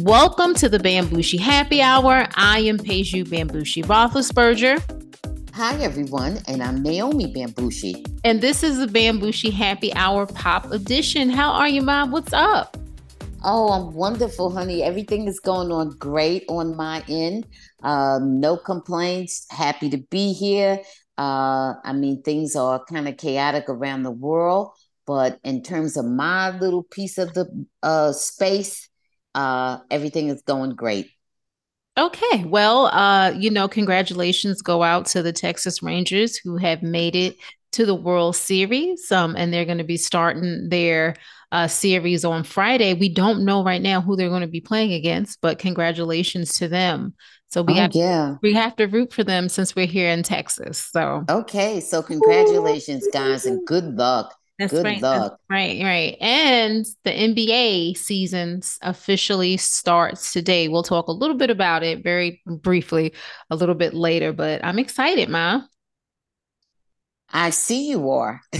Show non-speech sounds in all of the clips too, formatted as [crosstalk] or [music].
Welcome to the Bambushi Happy Hour. I am Peju Bambushi Roethlisberger. Hi, everyone, and I'm Naomi Bambushi. And this is the Bambushi Happy Hour Pop Edition. How are you, Mom? What's up? Oh, I'm wonderful, honey. Everything is going on great on my end. Um, no complaints. Happy to be here. Uh, I mean, things are kind of chaotic around the world, but in terms of my little piece of the uh, space, uh, everything is going great. Okay. Well, uh, you know, congratulations go out to the Texas Rangers who have made it to the World Series. Um, and they're going to be starting their uh, series on Friday. We don't know right now who they're going to be playing against, but congratulations to them. So we oh, have yeah. we have to root for them since we're here in Texas. So okay, so congratulations, guys, and good luck. That's Good right. luck. That's right, right. And the NBA seasons officially starts today. We'll talk a little bit about it very briefly a little bit later, but I'm excited, Ma. I see you are. [laughs]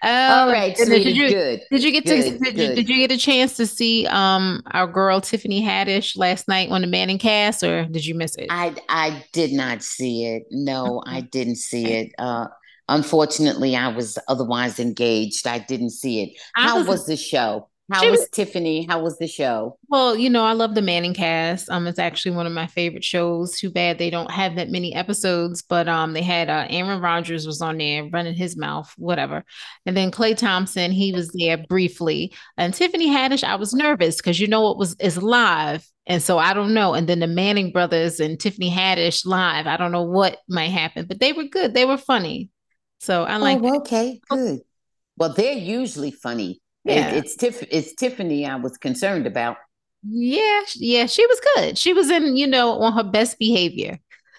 All right, sweetie, did you, good. Did you get good, to did you, did you get a chance to see um our girl Tiffany Haddish last night on the ManningCast, or did you miss it? I I did not see it. No, I didn't see it. Uh, unfortunately, I was otherwise engaged. I didn't see it. How was- was, the show? How was, was- Tiffany? How was the show? Well, you know, I love the ManningCast. Um, it's actually one of my favorite shows. Too bad they don't have that many episodes, but um, they had uh, Aaron Rodgers was on there running his mouth, whatever, and then Klay Thompson he was there briefly, and Tiffany Haddish. I was nervous because you know it was is live, and so I don't know. And then the Manning brothers and Tiffany Haddish live. I don't know what might happen, but they were good. They were funny, so I'm like. oh, okay, good. Well, they're usually funny. It- Yeah. it's Tiff. It's Tiffany. I was concerned about. Yeah, yeah, she was good. She was in, you know, on her best behavior.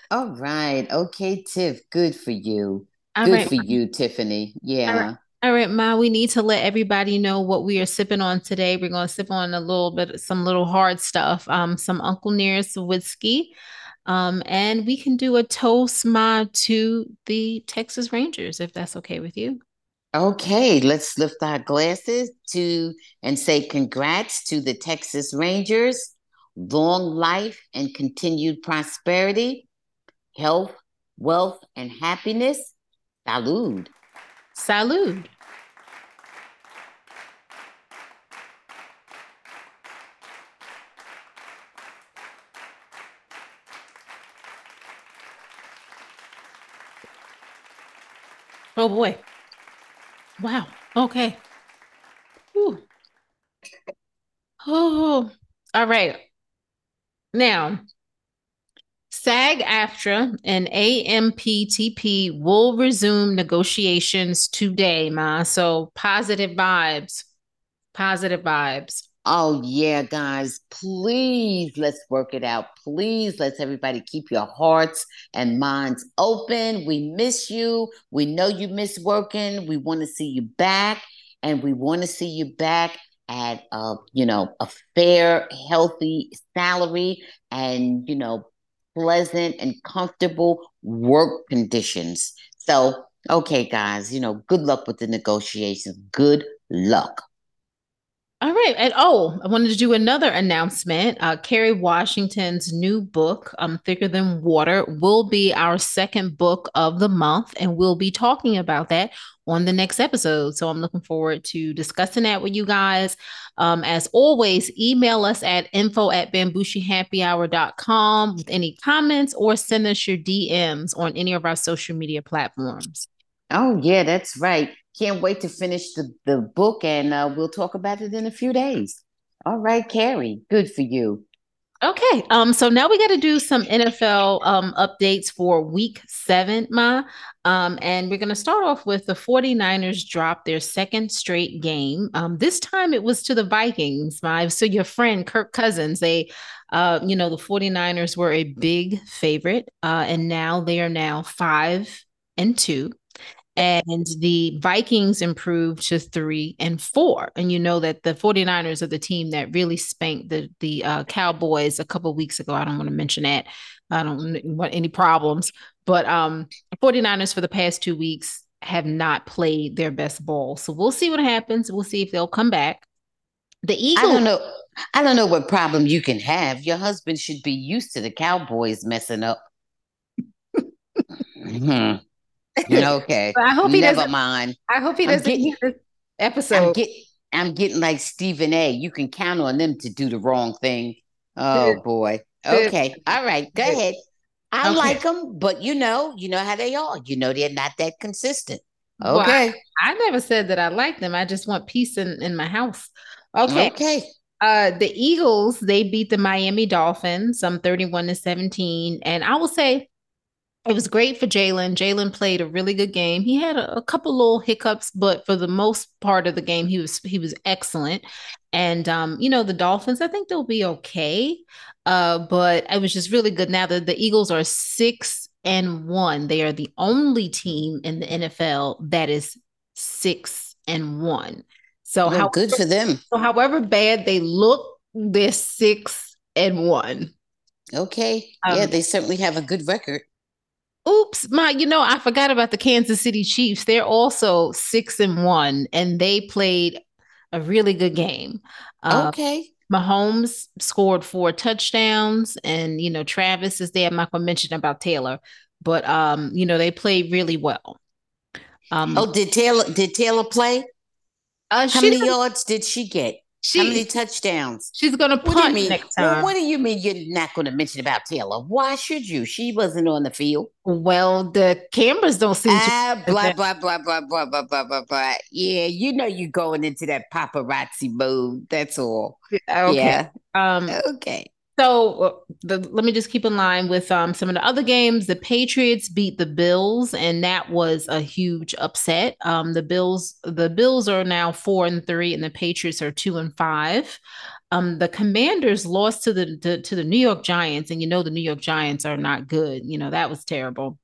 All right, okay, Tiff. Good for you. All Good right, for you, Tiffany. Yeah. All right, Ma, we need to let everybody know what we are sipping on today. We're going to sip on a little bit, some little hard stuff, um, some Uncle Nearest whiskey. Um, and we can do a toast, Ma, to the Texas Rangers, if that's okay with you. Okay, let's lift our glasses to and say congrats to the Texas Rangers. Long life and continued prosperity, health, wealth, and happiness. Salud. Salud. Oh boy. Wow. Okay. Whew. Oh, all right. Now, SAG AFTRA and AMPTP will resume negotiations today, Ma. So positive vibes. Positive vibes. Oh, yeah, guys, please let's work it out. Please let's everybody keep your hearts and minds open. We miss you. We know you miss working. We want to see you back, and we want to see you back at a you know a fair, healthy salary, and you know pleasant and comfortable work conditions. So, okay, guys, you know, good luck with the negotiations. Good luck. All right. And oh, I wanted to do another announcement. Uh, Kerry Washington's new book, um, Thicker Than Water, will be our second book of the month, and we'll be talking about that on the next episode. So I'm looking forward to discussing that with you guys. Um, as always, email us at info at bambushihappyhour.com with any comments or send us your DMs on any of our social media platforms. Oh, yeah, that's right. Can't wait to finish the, the book and uh, we'll talk about it in a few days. All right, Kerry, good for you. Okay. Um, so now we got to do some NFL um updates for week seven, Ma. Um, and we're gonna start off with the 49ers dropped their second straight game. Um, this time it was to the Vikings, Ma. So your friend Kirk Cousins, they uh, you know, the 49ers were a big favorite, uh, and now they are now five and two. And the Vikings improved to three and four. And you know that the 49ers are the team that really spanked the, the uh, Cowboys a couple weeks ago. I don't want to mention that. I don't want any problems. But um, 49ers for the past two weeks have not played their best ball. So we'll see what happens. We'll see if they'll come back. The Eagles. I don't know. I don't know what problem you can have. Your husband should be used to the Cowboys messing up. [laughs] [laughs] Okay. I hope he Never doesn't. mind. I hope he I'm doesn't getting- hear this I'm, episode. get, I'm getting like Stephen A. You can count on them to do the wrong thing. Oh Good. boy. Good. Okay. All right. Go Good. ahead. I Okay. like them, but you know, you know how they are. You know they're not that consistent. Well, Okay. I never said that I like them. I just want peace in, in my house. Okay. Okay. Uh, the Eagles, they beat the Miami Dolphins, some 31 to 17. And I will say it was great for Jalen. Jalen played a really good game. He had a, a couple little hiccups, but for the most part of the game, he was he was excellent. And um, you know, the Dolphins, I think they'll be okay. Uh, but it was just really good. Now that the Eagles are six and one, they are the only team in the NFL that is six and one. So Well, how good for them. so however bad they look, they're six and one. Okay. yeah, Um, they certainly have a good record. Oops, my, you know, I forgot about the Kansas City Chiefs. They're also six and one, and they played a really good game. Uh, okay. Mahomes scored four touchdowns, and you know, Travis is there. I'm not gonna mention about Taylor, but um, you know, they played really well. Um, Oh, did Taylor did Taylor play? uh, How many yards did she get? She, How many touchdowns? she's gonna What do you punt mean? next Well, time. what do you mean you're not going to mention about Taylor? Why should you? She wasn't on the field. Well, the cameras don't see. Ah, [laughs] blah blah blah blah blah blah blah blah blah. Yeah, you know you're going into that paparazzi mode. That's all. okay. Yeah. Um, Okay. So the, let me just keep in line with um, some of the other games. The Patriots beat the Bills, and that was a huge upset. Um, the Bills, the Bills are now four and three, and the Patriots are two and five. Um, the Commanders lost to the to, to the New York Giants, and you know the New York Giants are not good. You know that was terrible.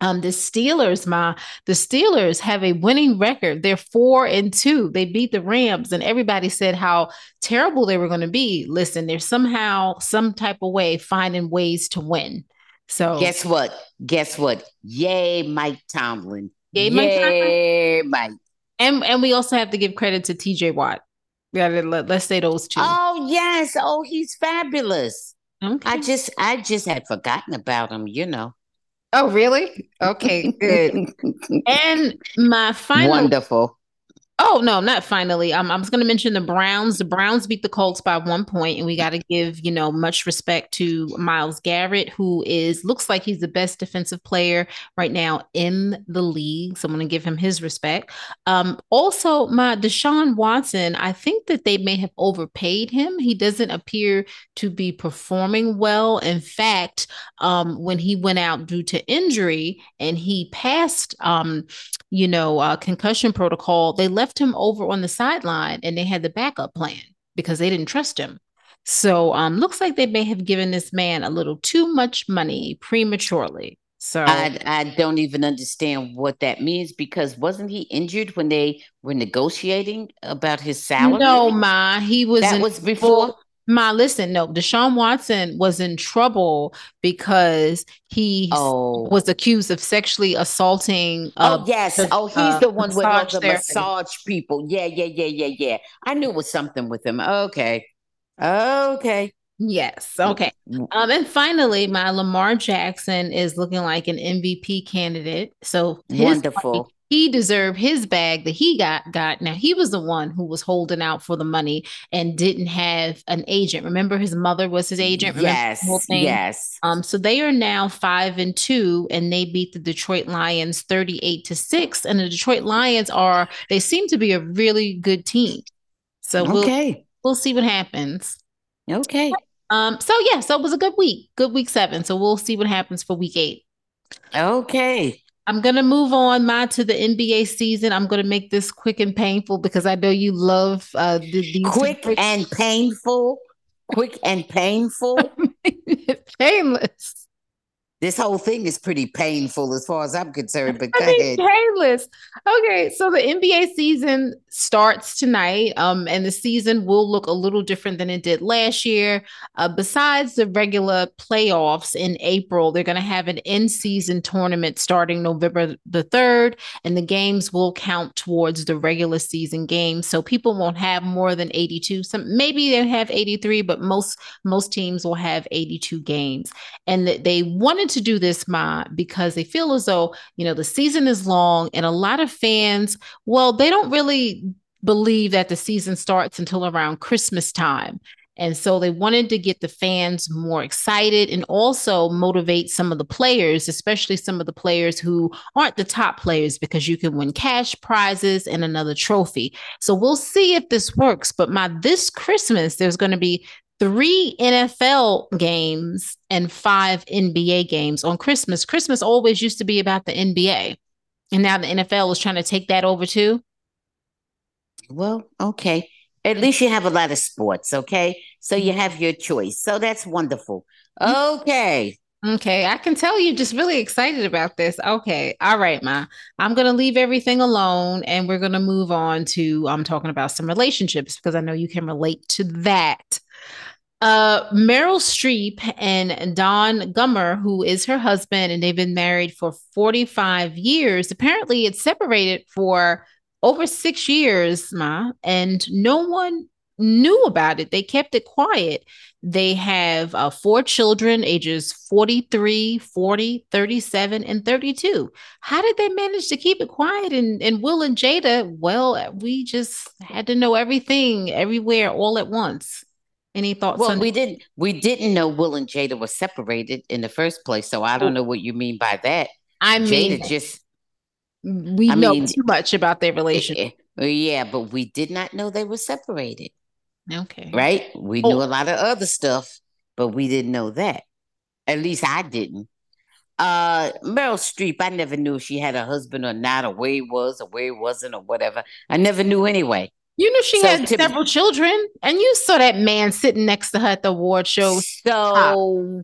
Um, the Steelers, my the Steelers have a winning record. They're four and two. They beat the Rams, and everybody said how terrible they were going to be. Listen, they're somehow, some type of way, finding ways to win. So Guess what? Guess what? Yay, Mike Tomlin. Yay, Mike Tomlin. Mike. and and we also have to give credit to T.J. Watt. Yeah, let, let's say those two. Oh yes. Oh, he's fabulous. okay. I just I just had forgotten about him, you know. Oh, really? Okay, good. [laughs] and my final Wonderful. Oh no, not finally. Um, I was going to mention the Browns. The Browns beat the Colts by one point, and we got to give you know much respect to Myles Garrett, who is looks like he's the best defensive player right now in the league. So I'm going to give him his respect. Um, also, my Deshaun Watson. I think that they may have overpaid him. He doesn't appear to be performing well. In fact, um, when he went out due to injury and he passed, um, you know, uh, concussion protocol, they left him over on the sideline and they had the backup plan because they didn't trust him. So um, looks like they may have given this man a little too much money prematurely. So I I don't even understand what that means because wasn't he injured when they were negotiating about his salary? no, ma, he was that was before. Ma, listen, no, Deshaun Watson was in trouble because he Oh, was accused of sexually assaulting. oh uh, yes. the, Oh, he's uh, the one with all massage the therapy. massage people. Yeah, yeah, yeah, yeah, yeah. I knew it was something with him. Okay, okay. Yes. Okay. Um, and finally, my Lamar Jackson is looking like an MVP candidate. So Wonderful. He deserved his bag that he got got. Now he was the one who was holding out for the money and didn't have an agent. Remember, his mother was his agent. Remember Yes, the whole thing? yes. Um, so they are now five and two, and they beat the Detroit Lions 38 to six. And the Detroit Lions are they seem to be a really good team. So we'll Okay, we'll see what happens. okay, Um, so yeah, so it was a good week, good week seven. So we'll see what happens for week eight. okay. I'm gonna move on, Ma, to the NBA season. I'm gonna make this quick and painful because I know you love uh the, these Quick and painful. Quick and painful. [laughs] painless. This whole thing is pretty painful as far as I'm concerned. But go ahead. Painless. Okay, so the NBA season starts tonight, um, and the season will look a little different than it did last year. Uh, besides the regular playoffs in April, they're going to have an in-season tournament starting November the third, and the games will count towards the regular season games. So people won't have more than 82. Some maybe they have 83, but most most teams will have 82 games, and they wanted to do this, Ma, because they feel as though, you know, the season is long and a lot of fans, well, they don't really believe that the season starts until around Christmas time. And so they wanted to get the fans more excited and also motivate some of the players, especially some of the players who aren't the top players, because you can win cash prizes and another trophy. So we'll see if this works. But my this Christmas, there's going to be three NFL games and five NBA games on Christmas. Christmas always used to be about the NBA. And now the NFL is trying to take that over too. Well, okay. At least you have a lot of sports, okay? So you mm-hmm. have your choice. So that's wonderful. Mm-hmm. Okay. Okay, I can tell you're just really excited about this. Okay, all right, Ma. I'm gonna leave everything alone, and we're gonna move on to I'm um, talking about some relationships because I know you can relate to that. Uh, Meryl Streep and Don Gummer, who is her husband, and they've been married for 45 years. Apparently, it's separated for over six years, Ma, and no one knew about it. They kept it quiet. They have uh, four children, ages 43, 40, 37, and 32. How did they manage to keep it quiet? And, and Will and Jada, well, we just had to know everything everywhere all at once. Any thoughts? Well, on- we didn't we didn't know Will and Jada were separated in the first place, so I don't know what you mean by that. I mean, Jada just we I know mean, too much about their relationship. Eh, eh, yeah, but we did not know they were separated. Okay, right? We oh. knew a lot of other stuff, but we didn't know that. At least I didn't. Uh, Meryl Streep, I never knew if she had a husband or not, or where he was, or where he wasn't, or whatever. I never knew anyway. You knew she so had several children, and you saw that man sitting next to her at the award show. So,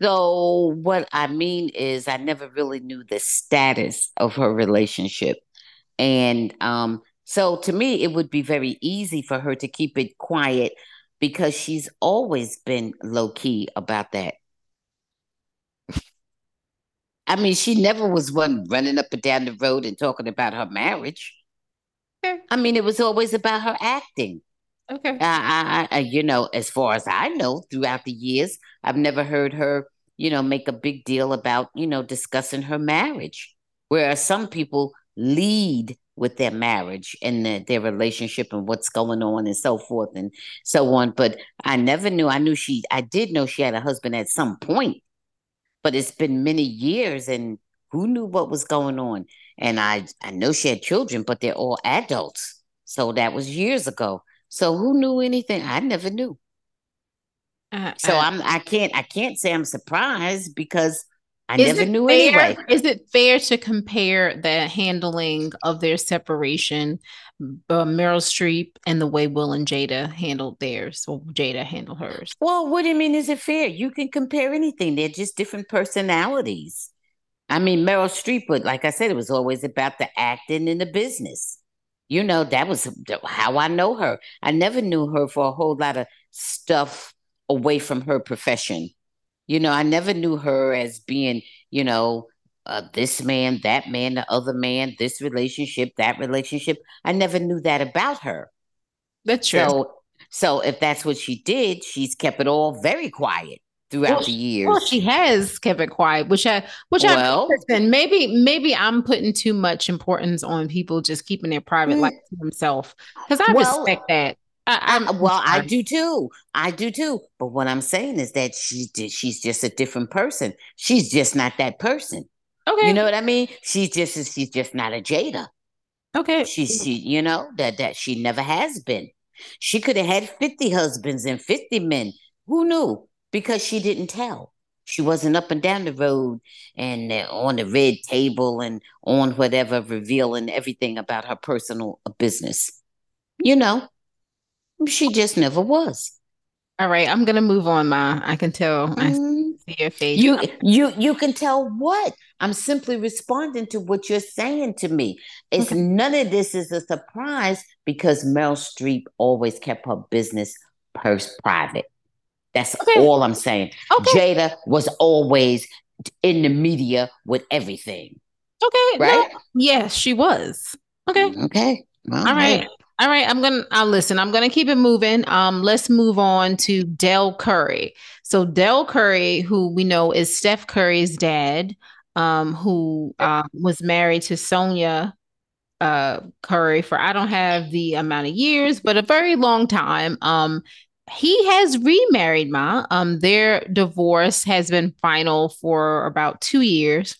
so what I mean is, I never really knew the status of her relationship, and um, so to me, it would be very easy for her to keep it quiet because she's always been low key about that. I mean, she never was one running up and down the road and talking about her marriage. Okay. I mean, it was always about her acting. Okay. I, I, you know, as far as I know, throughout the years, I've never heard her, you know, make a big deal about, you know, discussing her marriage. Whereas some people lead with their marriage and the, their relationship and what's going on and so forth and so on. But I never knew. I knew she. I did know she had a husband at some point, but it's been many years, and who knew what was going on? and I I know she had children, but they're all adults. So that was years ago. So who knew anything? I never knew. Uh, so uh, I'm I can't I can't say I'm surprised because I never knew fair, anyway. Is it fair to compare the handling of their separation, uh, Meryl Streep, and the way Will and Jada handled theirs, or Jada handled hers? Well, what do you mean? Is it fair? You can compare anything. They're just different personalities. I mean, Meryl Streep, but like I said, it was always about the acting and the business. You know, that was how I know her. I never knew her for a whole lot of stuff away from her profession. You know, I never knew her as being, you know, uh, this man, that man, the other man, this relationship, that relationship. I never knew that about her. That's true. So, so if that's what she did, she's kept it all very quiet throughout well, the years. Well, she has kept it quiet, which I which I, well, I maybe maybe I'm putting too much importance on people just keeping their private mm, life to themselves because I well, respect that. I, I, well, I do too. I do too. But what I'm saying is that she she's just a different person. She's just not that person. Okay, you know what I mean? She's just she's just not a Jada. Okay, she's she you know that that she never has been. She could have had 50 husbands and 50 men. Who knew? because she didn't tell. She wasn't up and down the road and uh, on the red table and on whatever, revealing everything about her personal business. You know, she just never was. All right, I'm gonna move on, Ma. I can tell. Mm-hmm. see your face. You you you can tell what? I'm simply responding to what you're saying to me. It's okay. none of this is a surprise because Meryl Streep always kept her business purse private. That's okay. all I'm saying. Okay. Jada was always in the media with everything. Okay. Right? No, yes, she was. Okay. Okay. All, all right. right. All right, I'm gonna I'll listen. I'm gonna keep it moving. Um, let's move on to Dell Curry. So Dell Curry, who we know is Steph Curry's dad, um, who uh, was married to Sonya uh, Curry for I don't have the amount of years, but a very long time. Um, he has remarried Ma. Um, their divorce has been final for about two years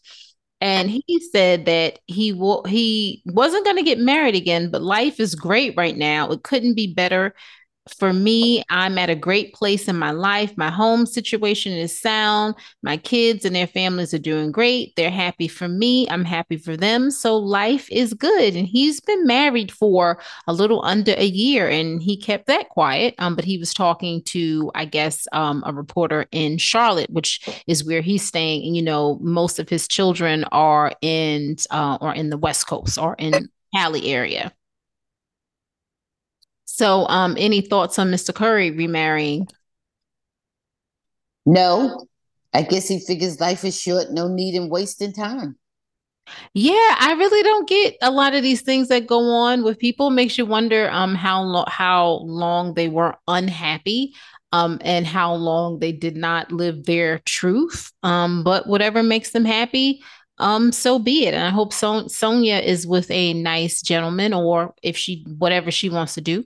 and he said that he will he wasn't going to get married again but life is great right now. It couldn't be better for me, I'm at a great place in my life. My home situation is sound. My kids and their families are doing great. They're happy for me. I'm happy for them. So life is good. And he's been married for a little under a year and he kept that quiet. Um, but he was talking to, I guess, um, a reporter in Charlotte, which is where he's staying. And, you know, most of his children are in uh, or in the West Coast or in Cali area. So, um, any thoughts on Mr. Curry remarrying? No, I guess he figures life is short, no need in wasting time. Yeah, I really don't get a lot of these things that go on with people. Makes you wonder um how long how long they were unhappy um and how long they did not live their truth. Um, but whatever makes them happy, um, so be it. And I hope so- Sonya is with a nice gentleman, or if she whatever she wants to do.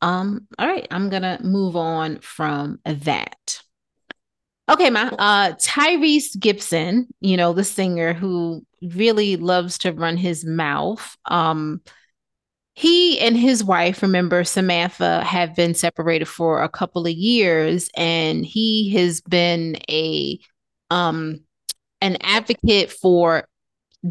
Um, all right, I'm gonna move on from that. Okay, my uh Tyrese Gibson, you know, the singer who really loves to run his mouth. Um, he and his wife, remember Samantha, have been separated for a couple of years, and he has been a um an advocate for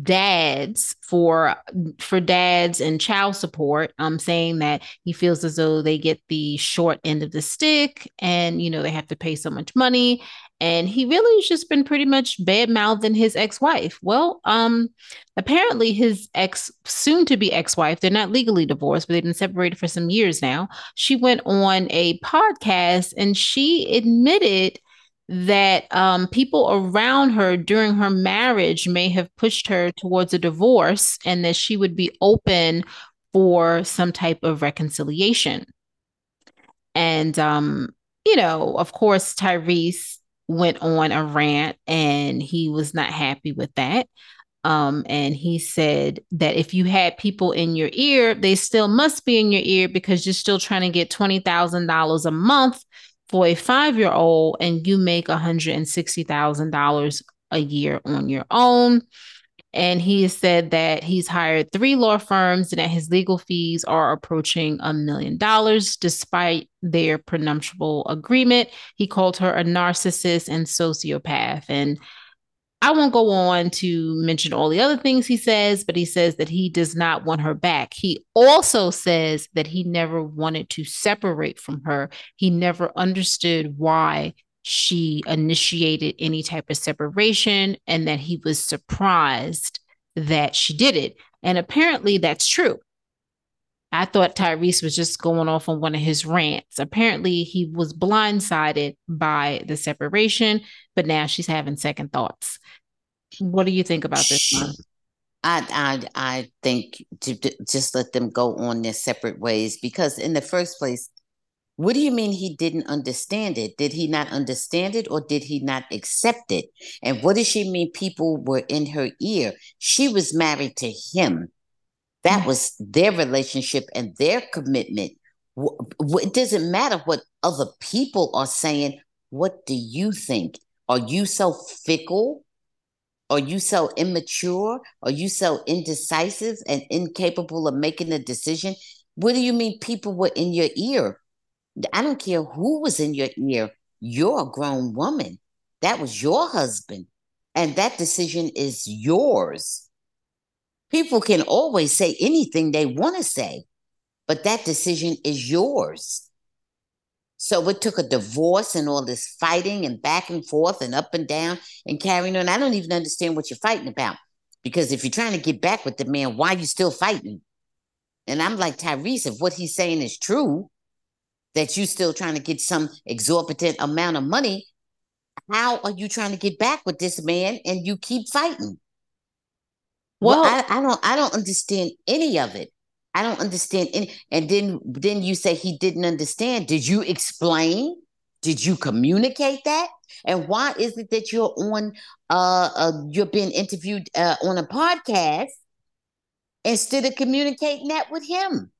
dads for for dads and child support. Um, saying that he feels as though they get the short end of the stick and you know they have to pay so much money. And he really has just been pretty much bad mouthing his ex-wife. Well um apparently his ex soon to be ex-wife they're not legally divorced but they've been separated for some years now. She went on a podcast and she admitted that um, people around her during her marriage may have pushed her towards a divorce and that she would be open for some type of reconciliation. And, um, you know, of course, Tyrese went on a rant and he was not happy with that. Um, and he said that if you had people in your ear, they still must be in your ear because you're still trying to get $20,000 a month for a five year old and you make $160,000 a year on your own. And he said that he's hired three law firms and that his legal fees are approaching a million dollars despite their prenuptial agreement. He called her a narcissist and sociopath. And I won't go on to mention all the other things he says, but he says that he does not want her back. He also says that he never wanted to separate from her. He never understood why she initiated any type of separation and that he was surprised that she did it. And apparently that's true. I thought Tyrese was just going off on one of his rants. Apparently, he was blindsided by the separation, but now she's having second thoughts. What do you think about this one? I I I think just let them go on their separate ways because in the first place, what do you mean he didn't understand it? Did he not understand it or did he not accept it? And what does she mean people were in her ear? She was married to him. That was their relationship and their commitment. It doesn't matter what other people are saying. What do you think? Are you so fickle? Are you so immature? Are you so indecisive and incapable of making a decision? What do you mean people were in your ear? I don't care who was in your ear. You're a grown woman. That was your husband. And that decision is yours. People can always say anything they want to say, but that decision is yours. So it took a divorce and all this fighting and back and forth and up and down and carrying on. I don't even understand what you're fighting about. Because if you're trying to get back with the man, why are you still fighting? And I'm like, Tyrese, if what he's saying is true, that you're still trying to get some exorbitant amount of money, how are you trying to get back with this man and you keep fighting? Well, well I, I don't I don't understand any of it. I don't understand any and then then you say he didn't understand. Did you explain? Did you communicate that? And why is it that you're on uh, uh you're being interviewed uh, on a podcast instead of communicating that with him?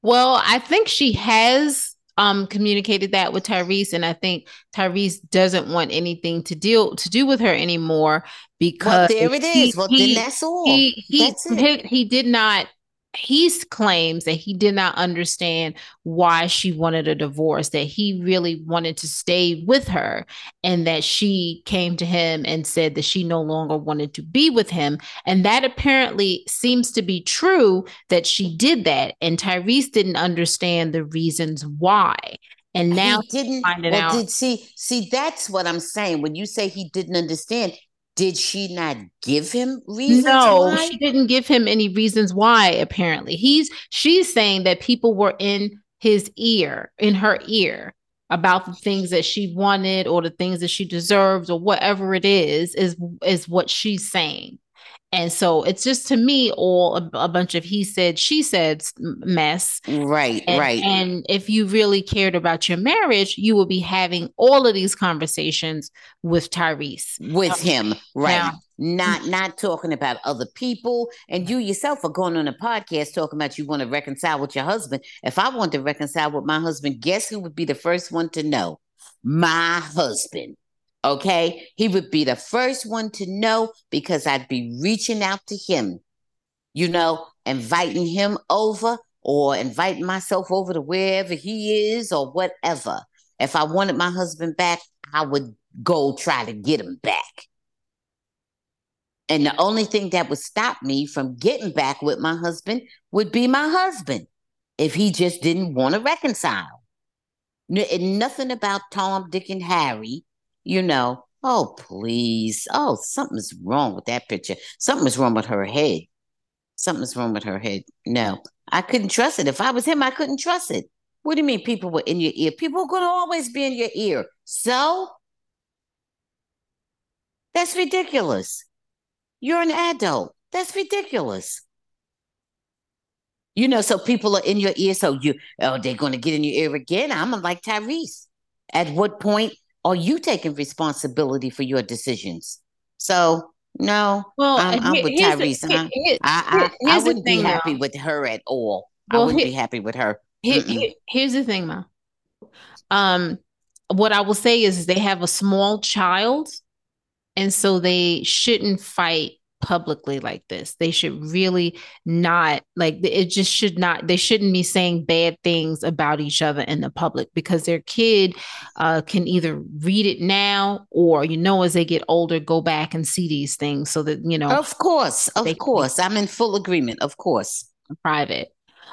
Well, I think she has um communicated that with Tyrese, and I think Tyrese doesn't want anything to deal to do with her anymore because well, there it is. He, well, he, then that's all. He he, that's he, he did not he claims that he did not understand why she wanted a divorce, that he really wanted to stay with her, and that she came to him and said that she no longer wanted to be with him. And that apparently seems to be true that she did that. And Tyrese didn't understand the reasons why. And now he didn't find it well, out. Did see see that's what I'm saying. When you say he didn't understand, did she not give him reasons? No, why? she didn't give him any reasons why, apparently. He's she's saying that people were in his ear, in her ear, about the things that she wanted or the things that she deserves or whatever it is, is is what she's saying. And so it's just to me all a, a, bunch of he said, she said mess. Right, and, right. And if you really cared about your marriage, you would be having all of these conversations with Tyrese. With um, him, right. Now, not not talking about other people. And you yourself are going on a podcast talking about you want to reconcile with your husband. If I want to reconcile with my husband, guess who would be the first one to know? My husband. Okay. He would be the first one to know because I'd be reaching out to him, you know, inviting him over or inviting myself over to wherever he is or whatever. If I wanted my husband back, I would go try to get him back. And the only thing that would stop me from getting back with my husband would be my husband if he just didn't want to reconcile. N- nothing about Tom, Dick, and Harry you know, oh, please. Oh, something's wrong with that picture. Something's wrong with her head. Something's wrong with her head. No, I couldn't trust it. If I was him, I couldn't trust it. What do you mean people were in your ear? People are going to always be in your ear. So that's ridiculous. You're an adult. That's ridiculous. You know, so people are in your ear. So you, oh, they're going to get in your ear again. I'm like Tyrese. At what point are you taking responsibility for your decisions? So no, well, I'm, I'm with Tyrese. The, here, I, I, I wouldn't thing, be happy with her at all. Well, I wouldn't here, be happy with her. Here, here's the thing, Ma. Um, what I will say is they have a small child, and so they shouldn't fight publicly like this. They should really not like it just should not they shouldn't be saying bad things about each other in the public because their kid uh, can either read it now or you know as they get older go back and see these things so that you know Of course. Of course. I'm in full agreement. Of course. Private.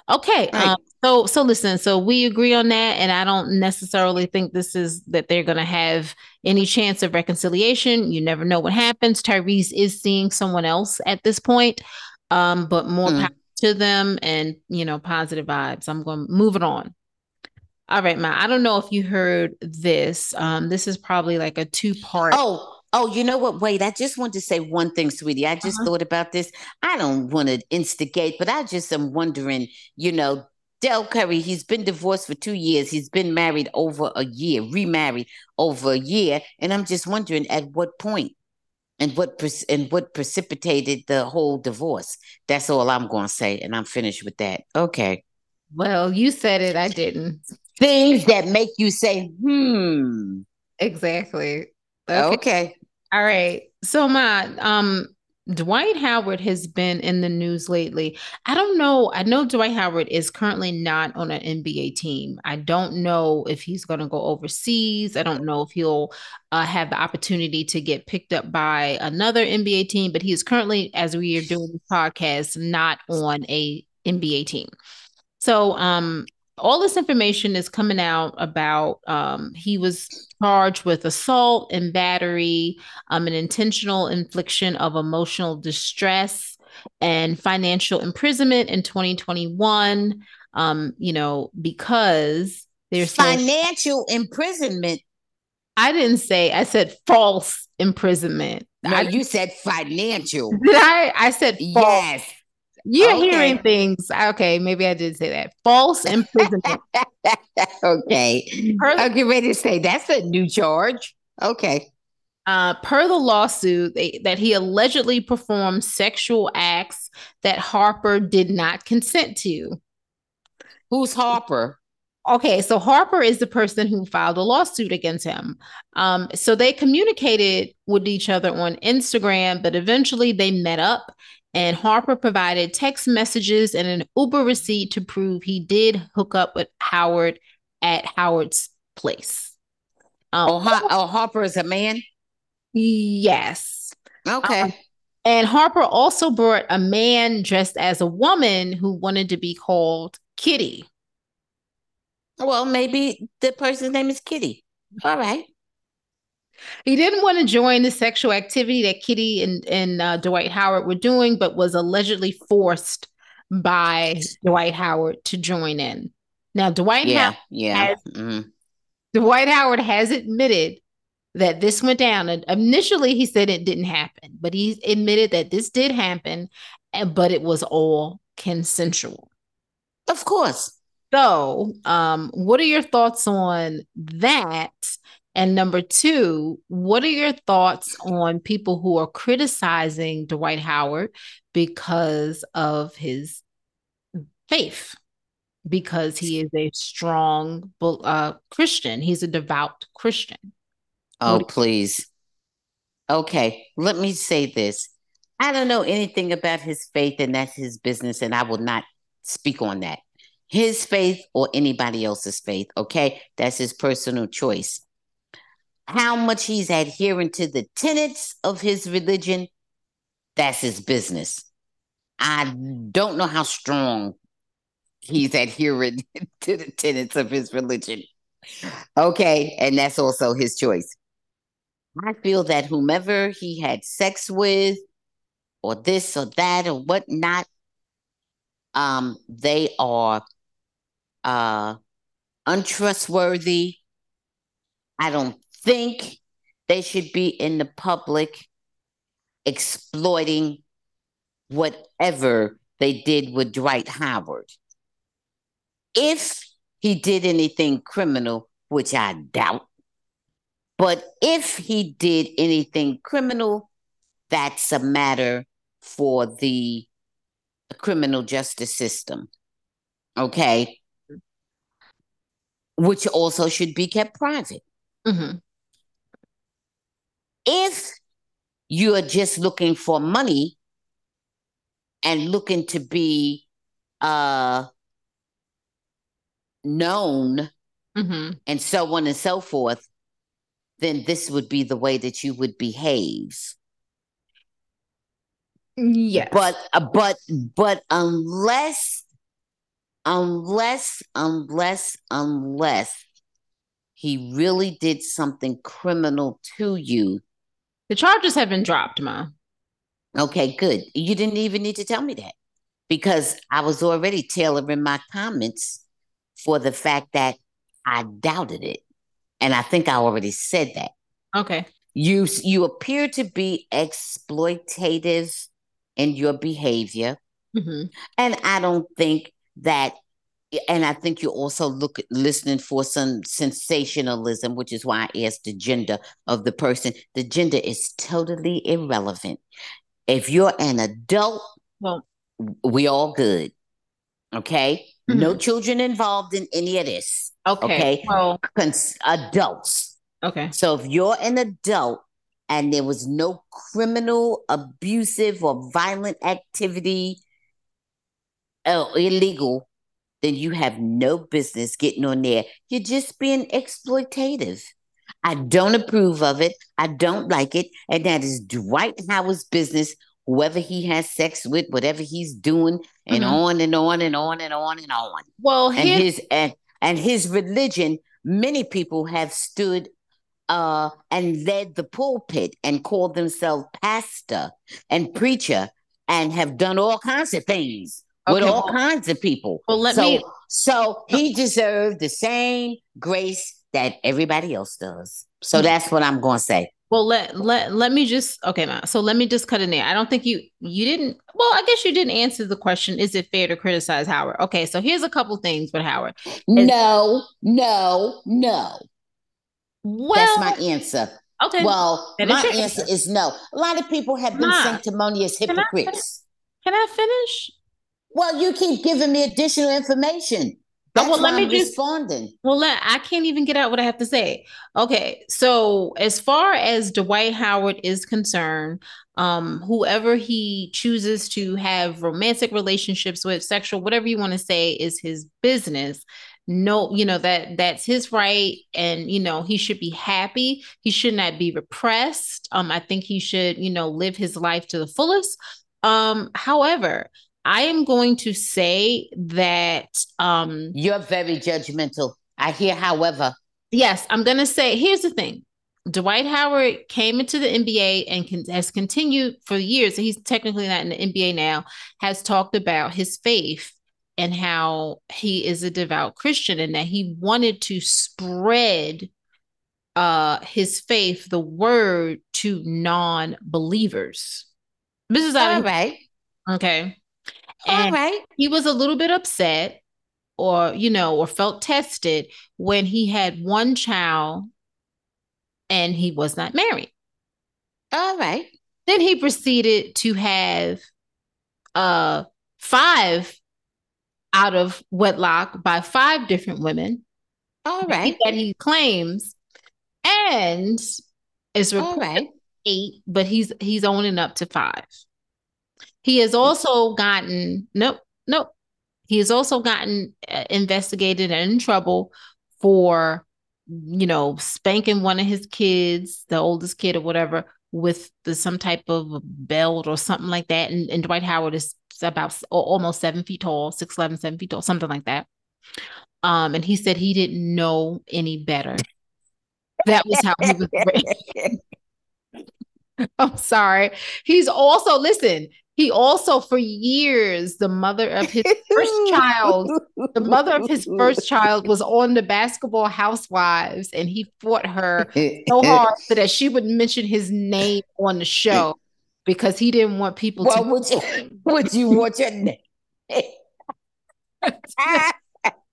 Okay. Right. Um, so so listen, so we agree on that, and I don't necessarily think this is that they're going to have any chance of reconciliation. You never know what happens. Tyrese is seeing someone else at this point, um, but more mm. to them, and you know, positive vibes. I'm going to move it on. All right, Ma. I don't know if you heard this. Um, this is probably like a two part. Oh, Oh, you know what? Wait, I just want to say one thing, sweetie. I just uh-huh. thought about this. I don't want to instigate, but I just am wondering, you know, Dell Curry, he's been divorced for two years. He's been married over a year, remarried over a year. And I'm just wondering at what point and what pre- and what precipitated the whole divorce. That's all I'm going to say. And I'm finished with that. Okay. Well, you said it. I didn't. Things that make you say, hmm. Exactly. Okay. okay. All right. So my um Dwight Howard has been in the news lately. I don't know. I know Dwight Howard is currently not on an NBA team. I don't know if he's going to go overseas. I don't know if he'll uh, have the opportunity to get picked up by another NBA team, but he is currently, as we are doing this podcast, not on a NBA team. So, um, all this information is coming out about um, he was charged with assault and battery, um, an intentional infliction of emotional distress, and financial imprisonment in 2021. Um, you know, because there's financial no- imprisonment. I didn't say. I said false imprisonment. No, I, you said financial. [laughs] Did I? I said false. yes. You're okay. hearing things. Okay, maybe I did say that. False imprisonment. [laughs] okay. Per the, get ready to say that's a new charge. Okay. Uh, per the lawsuit, they, that he allegedly performed sexual acts that Harper did not consent to. Who's Harper? Okay, so Harper is the person who filed a lawsuit against him. Um, so they communicated with each other on Instagram, but eventually they met up and Harper provided text messages and an Uber receipt to prove he did hook up with Howard at Howard's place. Um, oh, ha- oh, Harper is a man? Yes. Okay. Um, and Harper also brought a man dressed as a woman who wanted to be called Kitty. Well, maybe the person's name is Kitty. All right. He didn't want to join the sexual activity that Kitty and, and uh, Dwight Howard were doing, but was allegedly forced by Dwight Howard to join in. Now, Dwight, yeah, ha- yeah. Has, mm-hmm. Dwight Howard has admitted that this went down. And initially, he said it didn't happen, but he admitted that this did happen, and, but it was all consensual. Of course. So, um, what are your thoughts on that? And number two, what are your thoughts on people who are criticizing Dwight Howard because of his faith? Because he is a strong uh, Christian, he's a devout Christian. Oh, please. Okay, let me say this. I don't know anything about his faith, and that's his business, and I will not speak on that. His faith or anybody else's faith, okay? That's his personal choice how much he's adhering to the tenets of his religion, that's his business. I don't know how strong he's adhering [laughs] to the tenets of his religion. Okay, and that's also his choice. I feel that whomever he had sex with, or this or that or whatnot, um, they are uh untrustworthy. I don't think they should be in the public exploiting whatever they did with Dwight Howard. If he did anything criminal, which I doubt, but if he did anything criminal, that's a matter for the criminal justice system. Okay. Which also should be kept private. Mm-hmm. If you are just looking for money and looking to be uh known mm-hmm. and so on and so forth, then this would be the way that you would behave. Yeah. But uh, but but unless unless unless unless he really did something criminal to you, the charges have been dropped, Ma. Okay, good. You didn't even need to tell me that because I was already tailoring my comments for the fact that I doubted it. And I think I already said that. Okay. You you appear to be exploitative in your behavior. Mm-hmm. And I don't think that and I think you're also look listening for some sensationalism, which is why I asked the gender of the person. The gender is totally irrelevant. If you're an adult, well, we all good. Okay, mm-hmm. no children involved in any of this. Okay, okay, well, Cons- adults. Okay, so if you're an adult and there was no criminal, abusive, or violent activity, uh, illegal then you have no business getting on there. You're just being exploitative. I don't approve of it. I don't like it. And that is Dwight Howard's business. Whoever he has sex with, whatever he's doing, and mm-hmm. on and on and on and on and on. Well, and his and and his religion, many people have stood uh and led the pulpit and called themselves pastor and preacher and have done all kinds of things okay, with all kinds of people. Well, let so, me so he deserved the same grace that everybody else does. So mm. that's what I'm going to say. Well, let let let me just okay. So let me just cut in there. I don't think you you didn't. Well, I guess you didn't answer the question. Is it fair to criticize Howard? Okay, so here's a couple things with Howard. no, no, no. Well, that's my answer. Okay. Well, my answer, answer is no. A lot of people have been sanctimonious hypocrites. Can I, can I finish? Well, you keep giving me additional information. That's well, let me I'm just, responding. Well, let, I can't even get out what I have to say. Okay, so as far as Dwight Howard is concerned, um, whoever he chooses to have romantic relationships with, sexual, whatever you want to say, is his business. No, you know that that's his right, and you know he should be happy. He should not be repressed. Um, I think he should, you know, live his life to the fullest. Um, however, I am going to say that um you're very judgmental. I hear, however. Yes, I'm going to say here's the thing. Dwight Howard came into the NBA and can, has continued for years. He's technically not in the NBA now. Has talked about his faith and how he is a devout Christian and that he wanted to spread uh his faith, the word to non-believers. This is all right. Okay. And All right. He was a little bit upset or, you know, or felt tested when he had one child and he was not married. All right. Then he proceeded to have uh five out of wedlock by five different women. All right. That he claims and is reported eight, but he's he's owning up to five. He has also gotten nope, nope. He has also gotten uh, investigated and in trouble for, you know, spanking one of his kids, the oldest kid or whatever, with the, some type of belt or something like that. And, and Dwight Howard is about almost seven feet tall, six eleven, seven feet tall, something like that. Um, and he said he didn't know any better. That was how he was [laughs] raised. [laughs] I'm sorry. He's also listen. He also, for years, the mother of his first child, the mother of his first child was on the basketball housewives, and he fought her so hard so that she would mention his name on the show because he didn't want people well, to. Would you, would you want your name? [laughs]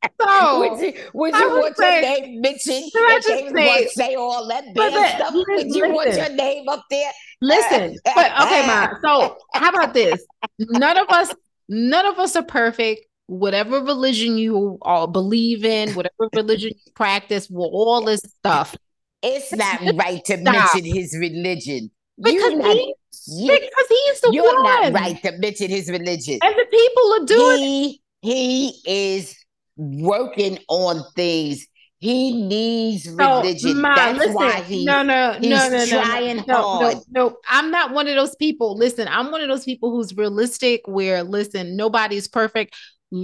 [laughs] So, would you, would you want say, your name mentioned? I just say, say all that bad stuff? Would you want your name up there? Listen, [laughs] but okay, ma. So how about this? None of us, none of us are perfect. Whatever religion you all believe in, whatever religion you practice, well, all this stuff. It's not right to Stop. mention his religion. Because, not, he, you, because he's the you're one. not right to mention his religion. And the people are doing he, he is working on things. He needs religion. Ma, That's listen, why he, no, no, he's no, no, trying no, hard. No, no, I'm not one of those people. Listen, I'm one of those people who's realistic. Where listen, nobody's perfect.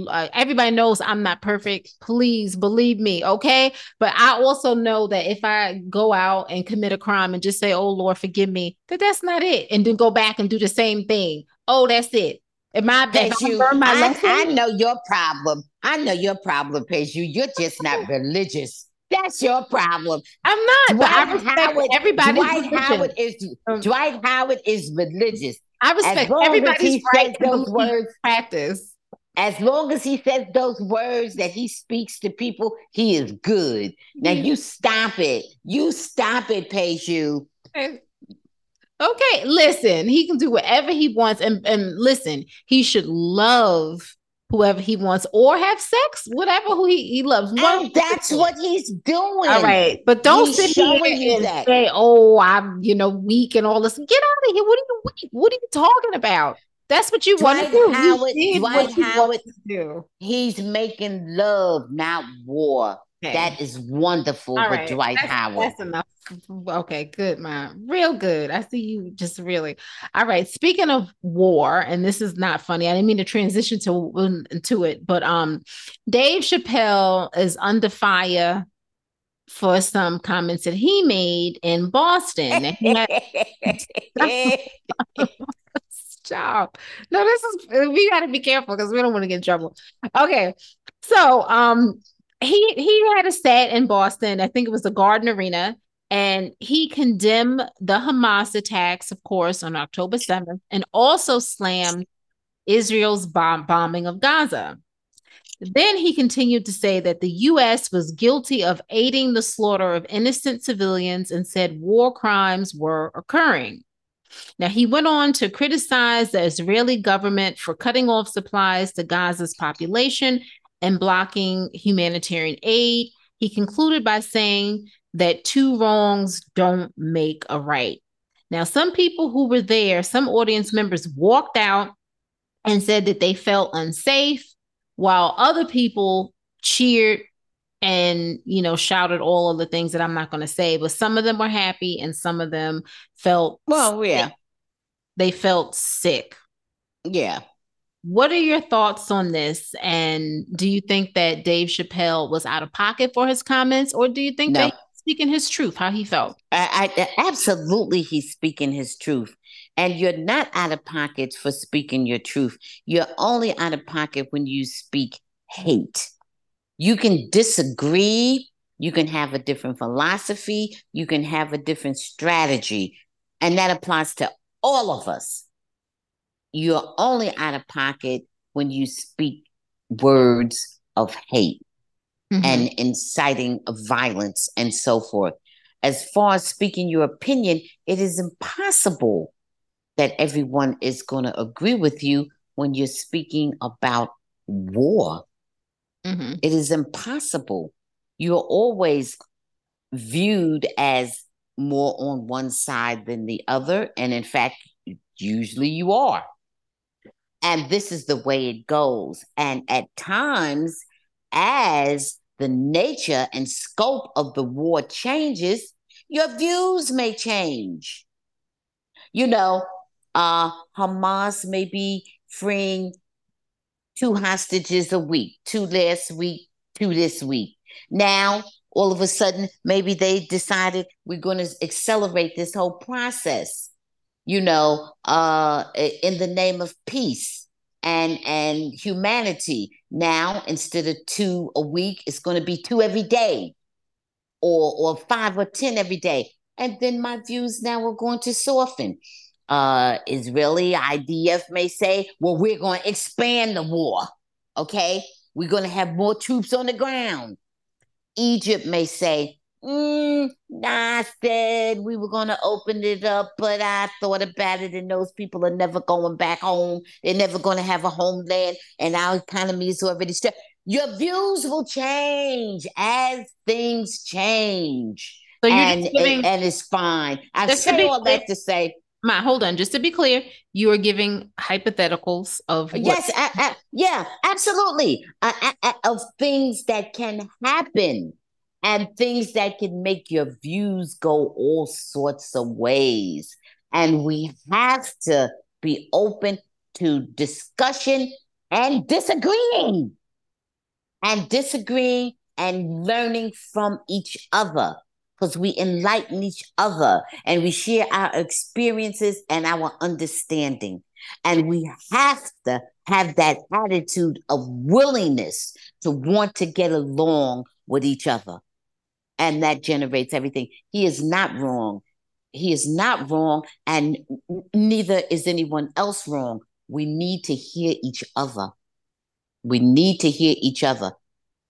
Uh, everybody knows I'm not perfect. Please believe me, okay? But I also know that if I go out and commit a crime and just say, "Oh Lord, forgive me," that that's not it, and then go back and do the same thing. Oh, that's it. Am I that you? I, I, know your problem. I know your problem, you. You're just not [laughs] religious. That's your problem. I'm not. Dwight Howard, everybody. Dwight Howard is um, Dwight Howard is religious. I respect everybody's right those words. Practice. As long as he says those words that he speaks to people, he is good. Now you stop it. You stop it, Peju. Okay, listen, he can do whatever he wants, and and listen, he should love whoever he wants or have sex, whatever who he, he loves. And that's what he's doing. All right, but don't he's sit here and that. say, "Oh, I'm you know weak and all this." Get out of here! What are you weak? What are you talking about? That's what you want to do. Howard, Dwight Howard, do. He's making love, not war. Okay. That is wonderful All with right. Dwight that's, Howard. That's enough. Okay, good, man. Real good. I see you just really. All right. Speaking of war, and this is not funny. I didn't mean to transition to to it, but um, Dave Chappelle is under fire for some comments that he made in Boston. [laughs] Stop. No, this is we got to be careful because we don't want to get in trouble. Okay, so um, he he had a set in Boston. I think it was the Garden Arena, and he condemned the Hamas attacks, of course, on October seventh, and also slammed Israel's bomb- bombing of Gaza. Then he continued to say that the U.S. was guilty of aiding the slaughter of innocent civilians and said war crimes were occurring. Now, he went on to criticize the Israeli government for cutting off supplies to Gaza's population and blocking humanitarian aid. He concluded by saying that two wrongs don't make a right. Now, some people who were there, some audience members walked out and said that they felt unsafe, while other people cheered and you know shouted all of the things that I'm not going to say but some of them were happy and some of them felt well yeah sick. they felt sick yeah what are your thoughts on this? And do you think that Dave Chappelle was out of pocket for his comments, or do you think no. that he's speaking his truth, how he felt? I, I, absolutely, he's speaking his truth. And you're not out of pocket for speaking your truth. You're only out of pocket when you speak hate. You can disagree. You can have a different philosophy. You can have a different strategy. And that applies to all of us you're only out of pocket when you speak words of hate mm-hmm. and inciting of violence and so forth. As far as speaking your opinion, it is impossible that everyone is going to agree with you when you're speaking about war. Mm-hmm. It is impossible. You're always viewed as more on one side than the other. And in fact, usually you are. And this is the way it goes. And at times, as the nature and scope of the war changes, your views may change. You know, uh, Hamas may be freeing two hostages a week, two last week, two this week. Now, all of a sudden, maybe they decided we're going to accelerate this whole process you know, uh, in the name of peace and and humanity. Now, instead of two a week, it's going to be two every day, or or five or ten every day. And then my views now are going to soften. Uh, Israeli IDF may say, "Well, we're going to expand the war. Okay, we're going to have more troops on the ground." Egypt may say, Mm, I said we were going to open it up, but I thought about it, and those people are never going back home. They're never going to have a homeland, and our economy is already stressed. Your views will change as things change. So and, giving, and, it's fine. I say all that to say My hold on. Just to be clear, you are giving hypotheticals of what- yes, I, I, yeah, absolutely, uh, of things that can happen and things that can make your views go all sorts of ways. And we have to be open to discussion and disagreeing and disagreeing and learning from each other because we enlighten each other and we share our experiences and our understanding. And we have to have that attitude of willingness to want to get along with each other and that generates everything. He is not wrong. He is not wrong, and neither is anyone else wrong. We need to hear each other. We need to hear each other.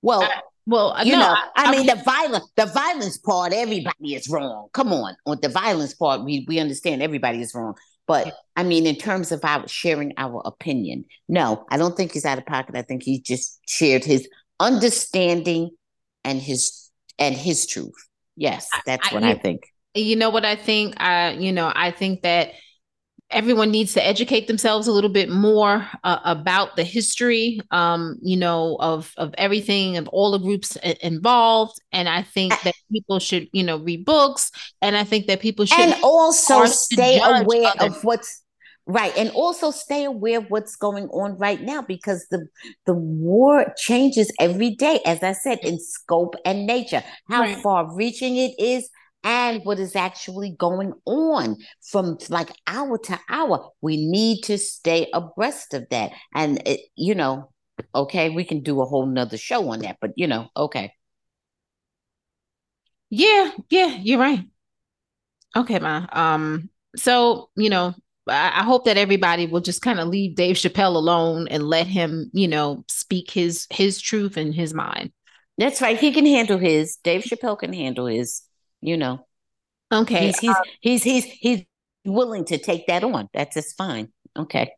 Well, uh, well, you no, know, I, I mean, the violence, the violence part, everybody is wrong. Come on, on the violence part, we we understand everybody is wrong. But I mean, in terms of our sharing our opinion, no, I don't think he's out of pocket. I think he just shared his understanding and his and his truth. Yes, that's what I, I think. You know what I think? I, you know, I think that everyone needs to educate themselves a little bit more uh, about the history um, you know of of everything of all the groups involved and i think that people should you know read books and i think that people should and also stay aware of what's right and also stay aware of what's going on right now because the the war changes every day as i said in scope and nature how right. far reaching it is and what is actually going on from like hour to hour. We need to stay abreast of that. And, it, you know, okay, we can do a whole nother show on that, but, you know, okay. Yeah, yeah, you're right. Okay, ma. Um, so, you know, I, hope that everybody will just kind of leave Dave Chappelle alone and let him, you know, speak his his truth and his mind. That's right. He can handle his. Dave Chappelle can handle his you know. Okay. He's he's um, he's, he's he's willing to take that on. That's just fine. Okay.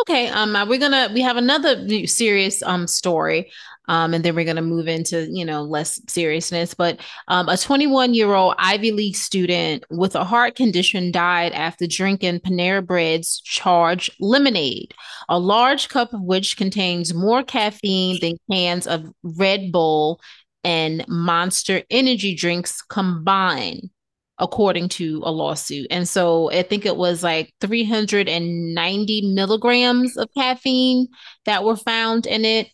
Okay. Um, uh, we're gonna we have another serious um story, um, and then we're gonna move into you know less seriousness. But um, a 21 year old Ivy League student with a heart condition died after drinking Panera Bread's charged lemonade, a large cup of which contains more caffeine than cans of Red Bull and monster energy drinks combined according to a lawsuit. And so I think it was like 390 milligrams of caffeine that were found in it.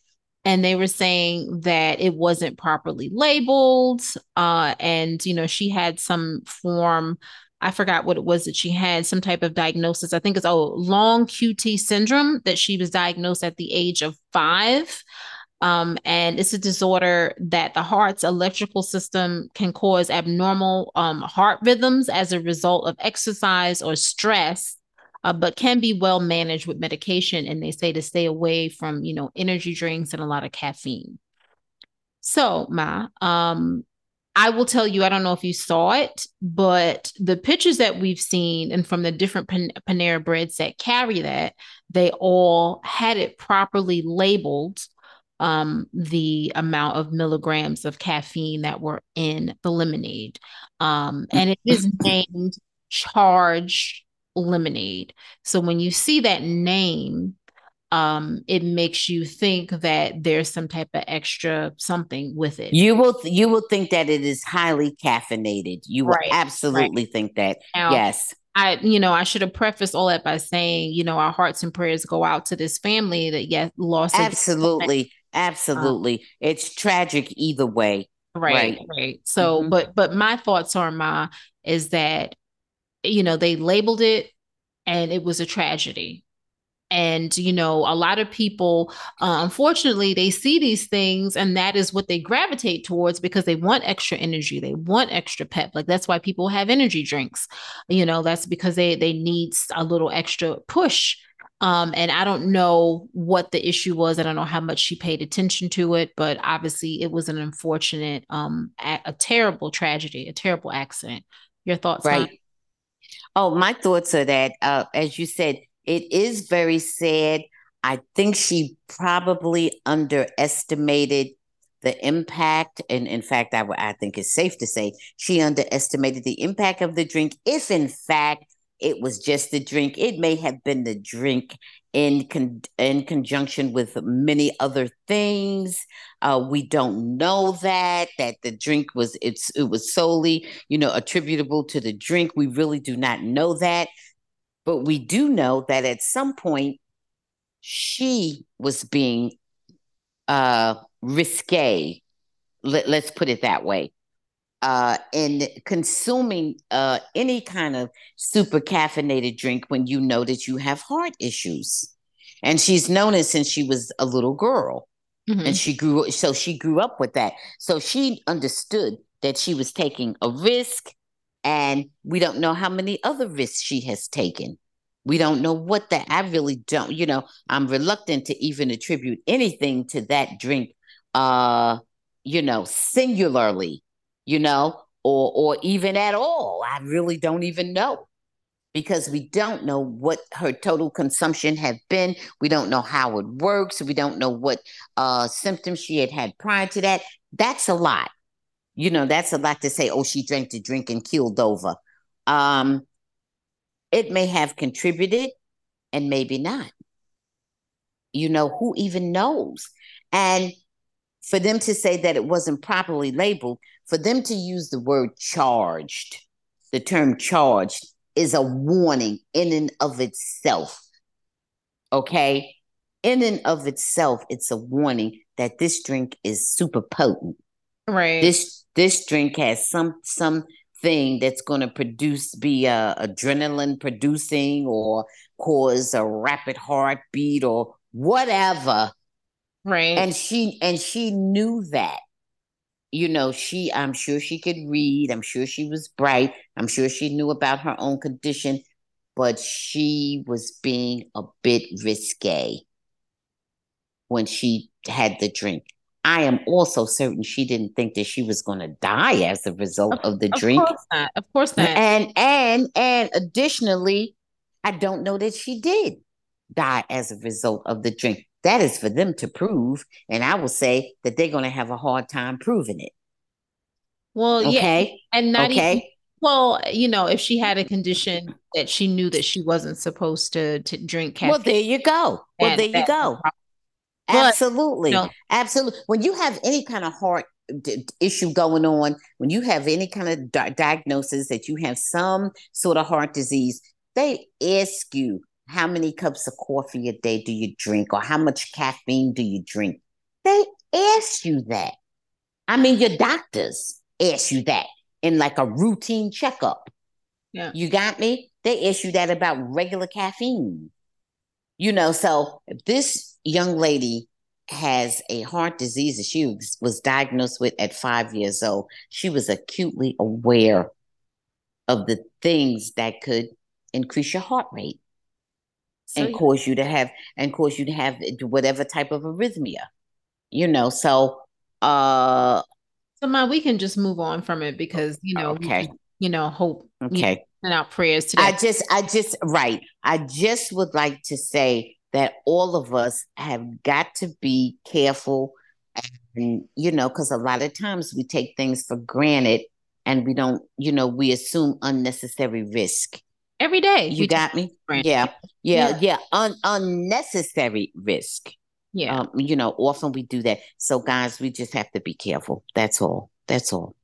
And they were saying that it wasn't properly labeled. Uh, and, you know, she had some form, I forgot what it was that she had, some type of diagnosis. I think it's oh, long QT syndrome that she was diagnosed at the age of five. Um, and it's a disorder that the heart's electrical system can cause abnormal um, heart rhythms as a result of exercise or stress, uh, but can be well managed with medication. And they say to stay away from, you know, energy drinks and a lot of caffeine. So, Ma, um, I will tell you, I don't know if you saw it, but the pictures that we've seen and from the different Pan- Panera breads that carry that, they all had it properly labeled um, the amount of milligrams of caffeine that were in the lemonade. Um, and it is [laughs] named Charge Lemonade. So when you see that name, um, it makes you think that there's some type of extra something with it. You will you will think that it is highly caffeinated. You will right, absolutely right. think that. Now, yes. I, you know, I should have prefaced all that by saying, you know, our hearts and prayers go out to this family that yes, lost. Absolutely. Absolutely. Um, it's tragic either way. Right, right. right. So, mm-hmm. but but my thoughts are my is that you know, they labeled it and it was a tragedy. And, you know, a lot of people, uh, unfortunately, they see these things and that is what they gravitate towards because they want extra energy. They want extra pep. Like that's why people have energy drinks. You know, that's because they they need a little extra push um, and I don't know what the issue was. I don't know how much she paid attention to it, but obviously it was an unfortunate, um, a, a terrible tragedy, a terrible accident. Your thoughts, right? Oh, my thoughts are that, uh, as you said, it is very sad. I think she probably underestimated the impact, and in fact, I, I think it's safe to say she underestimated the impact of the drink. If in fact it was just the drink. It may have been the drink in con- in conjunction with many other things. Uh, we don't know that that the drink was it's it was solely you know attributable to the drink. We really do not know that, but we do know that at some point she was being uh risque. Let, let's put it that way uh, in consuming uh, any kind of super caffeinated drink when you know that you have heart issues. And she's known it since she was a little girl. Mm-hmm. And she grew so she grew up with that. So she understood that she was taking a risk and we don't know how many other risks she has taken. We don't know what that I really don't, you know, I'm reluctant to even attribute anything to that drink uh you know, singularly you know, or or even at all. I really don't even know because we don't know what her total consumption had been. We don't know how it works. We don't know what uh, symptoms she had had prior to that. That's a lot. You know, that's a lot to say, oh, she drank the drink and killed over. Um, it may have contributed and maybe not. You know, who even knows? And for them to say that it wasn't properly labeled, for them to use the word charged, the term charged is a warning in and of itself. Okay? In and of itself, it's a warning that this drink is super potent. Right. This this drink has some something that's going to produce be a adrenaline producing or cause a rapid heartbeat or whatever. Right. And she and she knew that. You know, she I'm sure she could read. I'm sure she was bright. I'm sure she knew about her own condition, but she was being a bit risque when she had the drink. I am also certain she didn't think that she was going to die as a result of, of the of drink. Of course not. Of course not. And and and additionally, I don't know that she did die as a result of the drink. That is for them to prove, and I will say that they're going to have a hard time proving it. Well, okay? yeah, and not okay. even well, you know, if she had a condition that she knew that she wasn't supposed to to drink caffeine. Well, there you go. Well, there you go. Absolutely. You know, Absolutely. When you have any kind of heart d- issue going on, when you have any kind of di- diagnosis that you have some sort of heart disease, they ask you how many cups of coffee a day do you drink or how much caffeine do you drink? They ask you that. I mean, your doctors ask you that in like a routine checkup. Yeah. You got me? They ask you that about regular caffeine. You know, so if this young lady has a heart disease that she was diagnosed with at five years old, she was acutely aware of the things that could increase your heart rate so, and cause you to have and cause you to have whatever type of arrhythmia. You know, so uh so my we can just move on from it because you know okay. Can, you know hope okay and our prayers today. I just I just right. I just would like to say that all of us have got to be careful and you know because a lot of times we take things for granted and we don't you know we assume unnecessary risk every day you got me yeah yeah yeah, yeah. Un- unnecessary risk yeah um, you know often we do that so guys we just have to be careful that's all that's all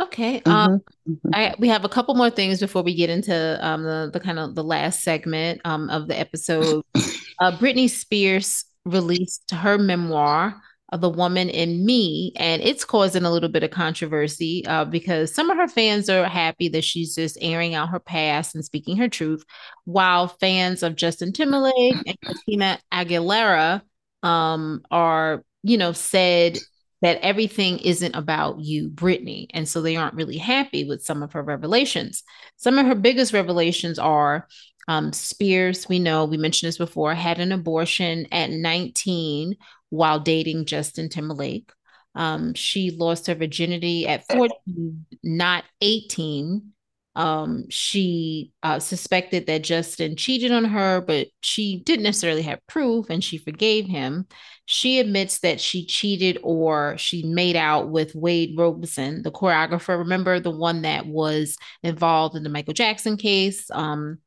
Okay. Mm-hmm. Um, mm-hmm. I, we have a couple more things before we get into um, the the kind of the last segment um, of the episode. [laughs] uh, Britney Spears released her memoir, "The Woman in Me," and it's causing a little bit of controversy uh, because some of her fans are happy that she's just airing out her past and speaking her truth, while fans of Justin Timberlake and Christina Aguilera um, are, you know, said that everything isn't about you, Britney. And so they aren't really happy with some of her revelations. Some of her biggest revelations are um, Spears, we know, we mentioned this before, had an abortion at 19 while dating Justin Timberlake. Um, she lost her virginity at 14, not 18 um, she uh, suspected that Justin cheated on her, but she didn't necessarily have proof and she forgave him. She admits that she cheated or she made out with Wade Robson, the choreographer. Remember the one that was involved in the Michael Jackson case? Um,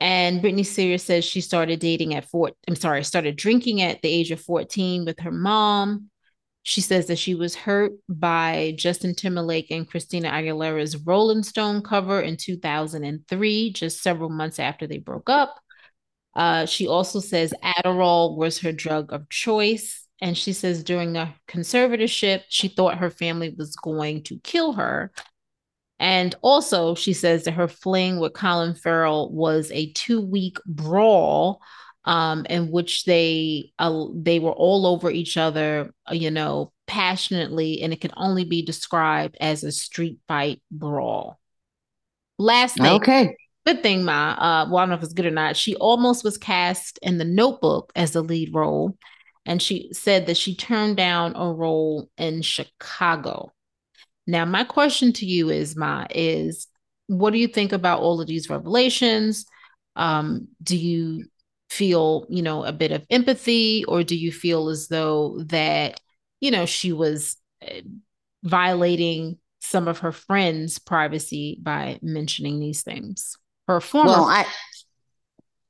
and Britney Spears says she started dating at four. I'm sorry, started drinking at the age of 14 with her mom. She says that she was hurt by Justin Timberlake and Christina Aguilera's Rolling Stone cover in 2003, just several months after they broke up. Uh, she also says Adderall was her drug of choice. And she says during the conservatorship, she thought her family was going to kill her. And also, she says that her fling with Colin Farrell was a two week brawl um, in which they uh, they were all over each other, uh, you know, passionately, and it can only be described as a street fight brawl. Last thing, okay, good thing, Ma. Uh, well, I don't know if it's good or not. She almost was cast in The Notebook as the lead role, and she said that she turned down a role in Chicago. Now, my question to you is, Ma, is what do you think about all of these revelations? Um, do you feel, you know, a bit of empathy, or do you feel as though that, you know, she was eh, violating some of her friends' privacy by mentioning these things her former. Well, I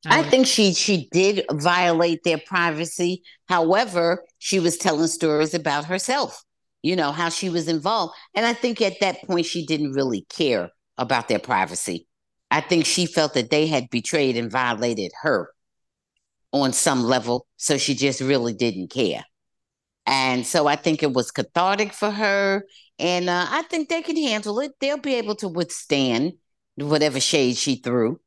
I think she she did violate their privacy. However, she was telling stories about herself, you know, how she was involved. And I think at that point she didn't really care about their privacy. I think she felt that they had betrayed and violated her on some level, so she just really didn't care. And so I think it was cathartic for her. And uh, I think they can handle it. They'll be able to withstand whatever shade she threw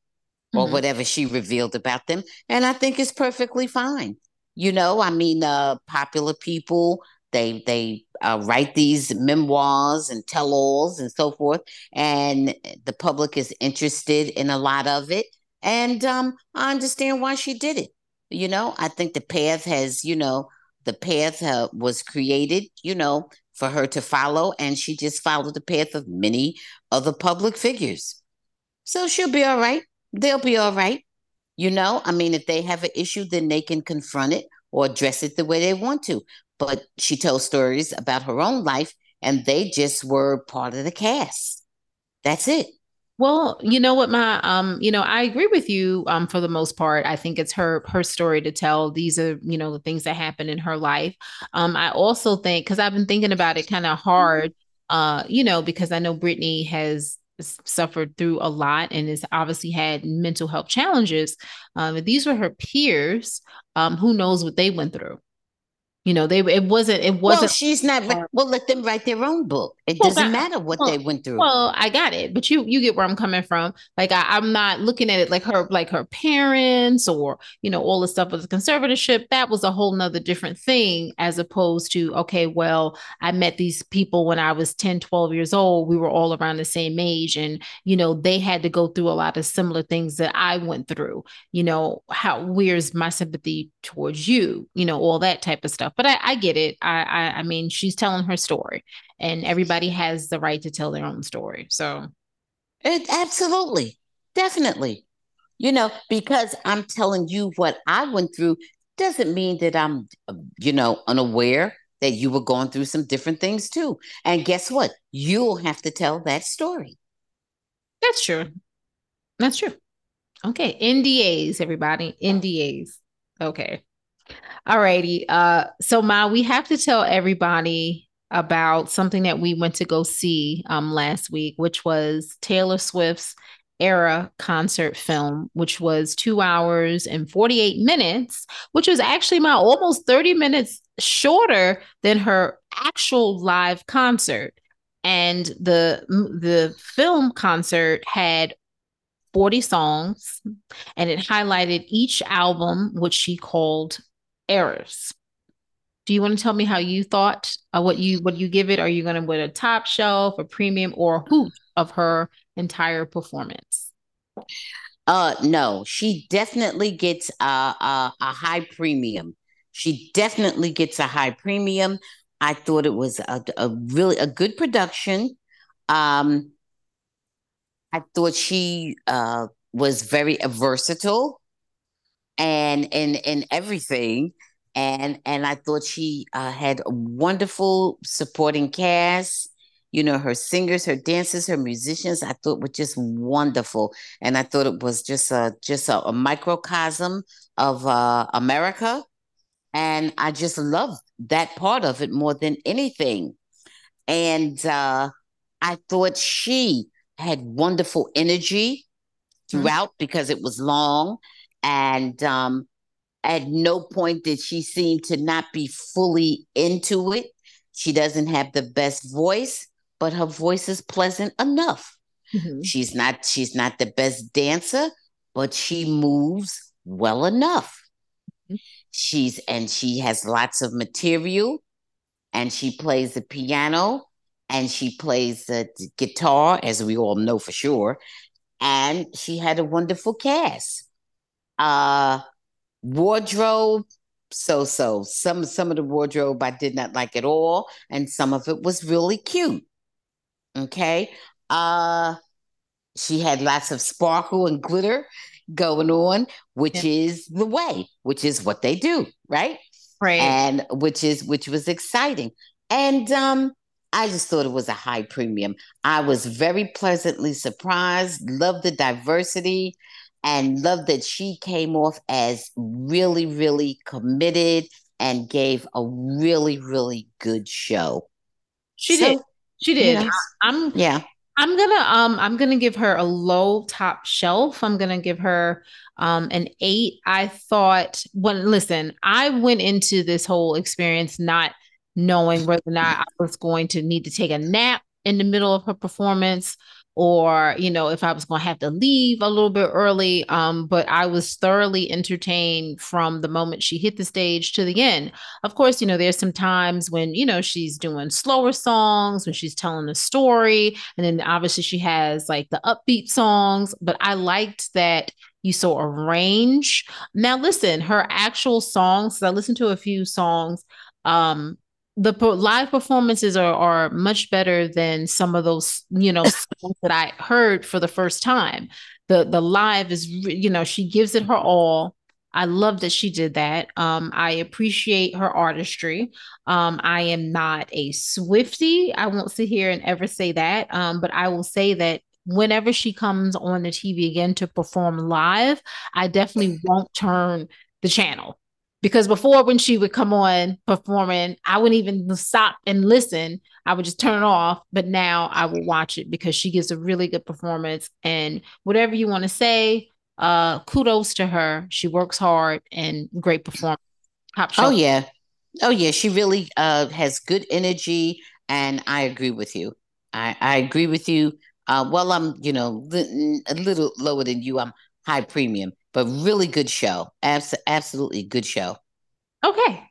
or mm-hmm. whatever she revealed about them. And I think it's perfectly fine. You know, I mean, uh, popular people, they they uh, write these memoirs and tell-alls and so forth, and the public is interested in a lot of it. And um, I understand why she did it. You know, I think the path has, you know, the path uh, was created, you know, for her to follow, and she just followed the path of many other public figures. So she'll be all right they'll be all right. You know, I mean, if they have an issue, then they can confront it or address it the way they want to. But she tells stories about her own life, and they just were part of the cast. That's it. Well, you know what, my um, you know, I agree with you um for the most part. I think it's her her story to tell. These are, you know, the things that happened in her life. Um, I also think because I've been thinking about it kind of hard, uh, you know, because I know Britney has suffered through a lot and has obviously had mental health challenges. Um, these were her peers. Um, who knows what they went through? You know, they it wasn't it wasn't. Well, she's not. well, let them write their own book. It well, doesn't matter what well, they went through. Well, I got it, but you you get where I'm coming from. Like I, am not looking at it like her like her parents or you know all the stuff with the conservatorship. That was a whole nother different thing as opposed to okay, well, I met these people when I was 10, 12 years old. We were all around the same age, and you know they had to go through a lot of similar things that I went through. You know how where's my sympathy towards you? You know all that type of stuff but I, I get it. I, I, I mean, she's telling her story, and everybody has the right to tell their own story. So, it absolutely, definitely, you know, because I'm telling you what I went through doesn't mean that I'm, you know, unaware that you were going through some different things too. And guess what? You'll have to tell that story. That's true. That's true. Okay. NDAs, everybody. NDAs. Okay. All righty. Uh, so Ma, we have to tell everybody about something that we went to go see um last week, which was Taylor Swift's era concert film, which was two hours and 48 minutes, which was actually my almost 30 minutes shorter than her actual live concert. And the the film concert had 40 songs and it highlighted each album, which she called eras. Do you want to tell me how you thought uh, what you what you give it? Are you going to put a top shelf, a premium, or a hoot of her entire performance? Uh, no, she definitely gets a, a, a high premium. She definitely gets a high premium. I thought it was a, a really a good production. Um, I thought she uh, was very versatile and and and everything and and i thought she uh, had a wonderful supporting cast you know her singers her dancers her musicians i thought were just wonderful and i thought it was just a just a, a microcosm of uh, america and i just loved that part of it more than anything and uh, i thought she had wonderful energy mm-hmm. throughout mm-hmm. because it was long and um, at no point did she seem to not be fully into it. She doesn't have the best voice, but her voice is pleasant enough. Mm-hmm. She's not she's not the best dancer, but she moves well enough. Mm-hmm. She's and she has lots of material and she plays the piano and she plays the guitar as we all know for sure and she had a wonderful cast uh, wardrobe, so so. Some some of the wardrobe I did not like at all, and some of it was really cute. Okay. Uh she had lots of sparkle and glitter going on, which yeah. is the way, which is what they do, right? Right. And which is which was exciting. And um I just thought it was a high premium. I was very pleasantly surprised, loved the diversity, and loved that she came off as really, really committed and gave a really, really good show. She so, did. She did. I'm yeah. I'm gonna um I'm gonna give her a low top shelf. I'm gonna give her um an eight. I thought when listen, I went into this whole experience not knowing whether or not I was going to need to take a nap in the middle of her performance or you know if i was going to have to leave a little bit early um but i was thoroughly entertained from the moment she hit the stage to the end. Of course you know there's some times when you know she's doing slower songs when she's telling a story and then obviously she has like the upbeat songs but i liked that you saw a range. Now listen her actual songs i listened to a few songs um the live performances are, are much better than some of those you know [laughs] that i heard for the first time. The the live is you know she gives it her all. I love that she did that. Um i appreciate her artistry. Um i am not a Swiftie. I won't sit here and ever say that. Um but i will say that whenever she comes on the tv again to perform live i definitely won't turn the channel because before when she would come on performing i wouldn't even stop and listen. I would just turn it off but now i will watch it because she gives a really good performance. And whatever you want to say uh kudos to her. She works hard and great performance. Oh yeah. Oh yeah. She really uh has good energy and i agree with you. I i agree with you. Uh well i'm you know a little lower than you i'm high premium but really good show. Abs- absolutely good show. Okay.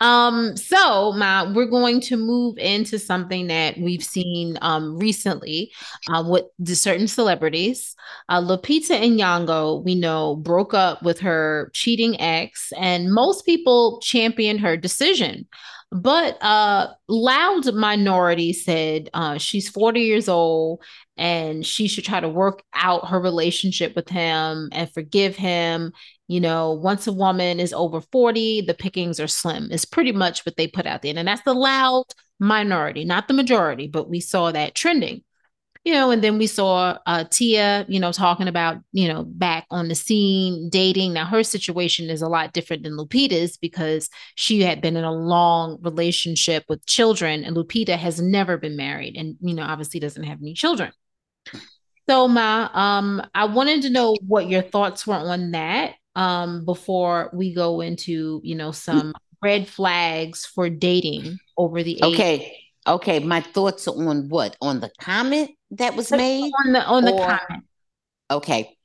Um, so my we're going to move into something that we've seen um recently uh, with certain celebrities. Uh Lupita Nyong'o, we know, broke up with her cheating ex, and most people championed her decision. But uh loud minority said uh she's 40 years old and she should try to work out her relationship with him and forgive him. You know, once a woman is over 40, the pickings are slim, is pretty much what they put out there. And that's the loud minority, not the majority, but we saw that trending. You know, and then we saw uh, Tia, you know, talking about, you know, back on the scene, dating. Now, her situation is a lot different than Lupita's because she had been in a long relationship with children, and Lupita has never been married and, you know, obviously doesn't have any children. So, Ma, um, I wanted to know what your thoughts were on that um, before we go into, you know, some red flags for dating over the age. Okay. Okay. My thoughts on what? On the comment that was made? On the on or, the comment. Okay.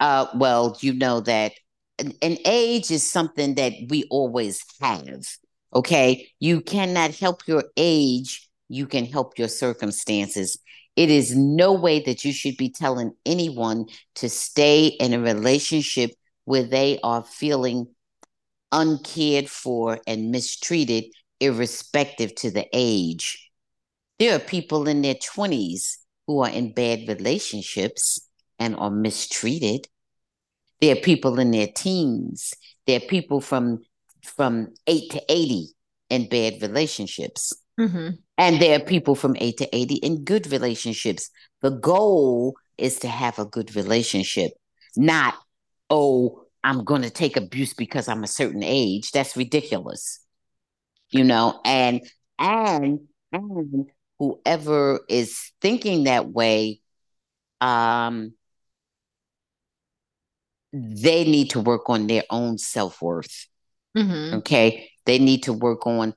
Uh, well, you know that an, an age is something that we always have. Okay. You cannot help your age, you can help your circumstances. It is no way that you should be telling anyone to stay in a relationship where they are feeling uncared for and mistreated, irrespective to the age. There are people in their 20s who are in bad relationships and are mistreated. There are people in their teens. There are people from from 8 to 80 in bad relationships. Mm-hmm. And there are people from 8 to 80 in good relationships. The goal is to have a good relationship, not, oh, I'm going to take abuse because I'm a certain age. That's ridiculous. You know, and, and, and whoever is thinking that way, um, they need to work on their own self worth. Mm-hmm. Okay. They need to work on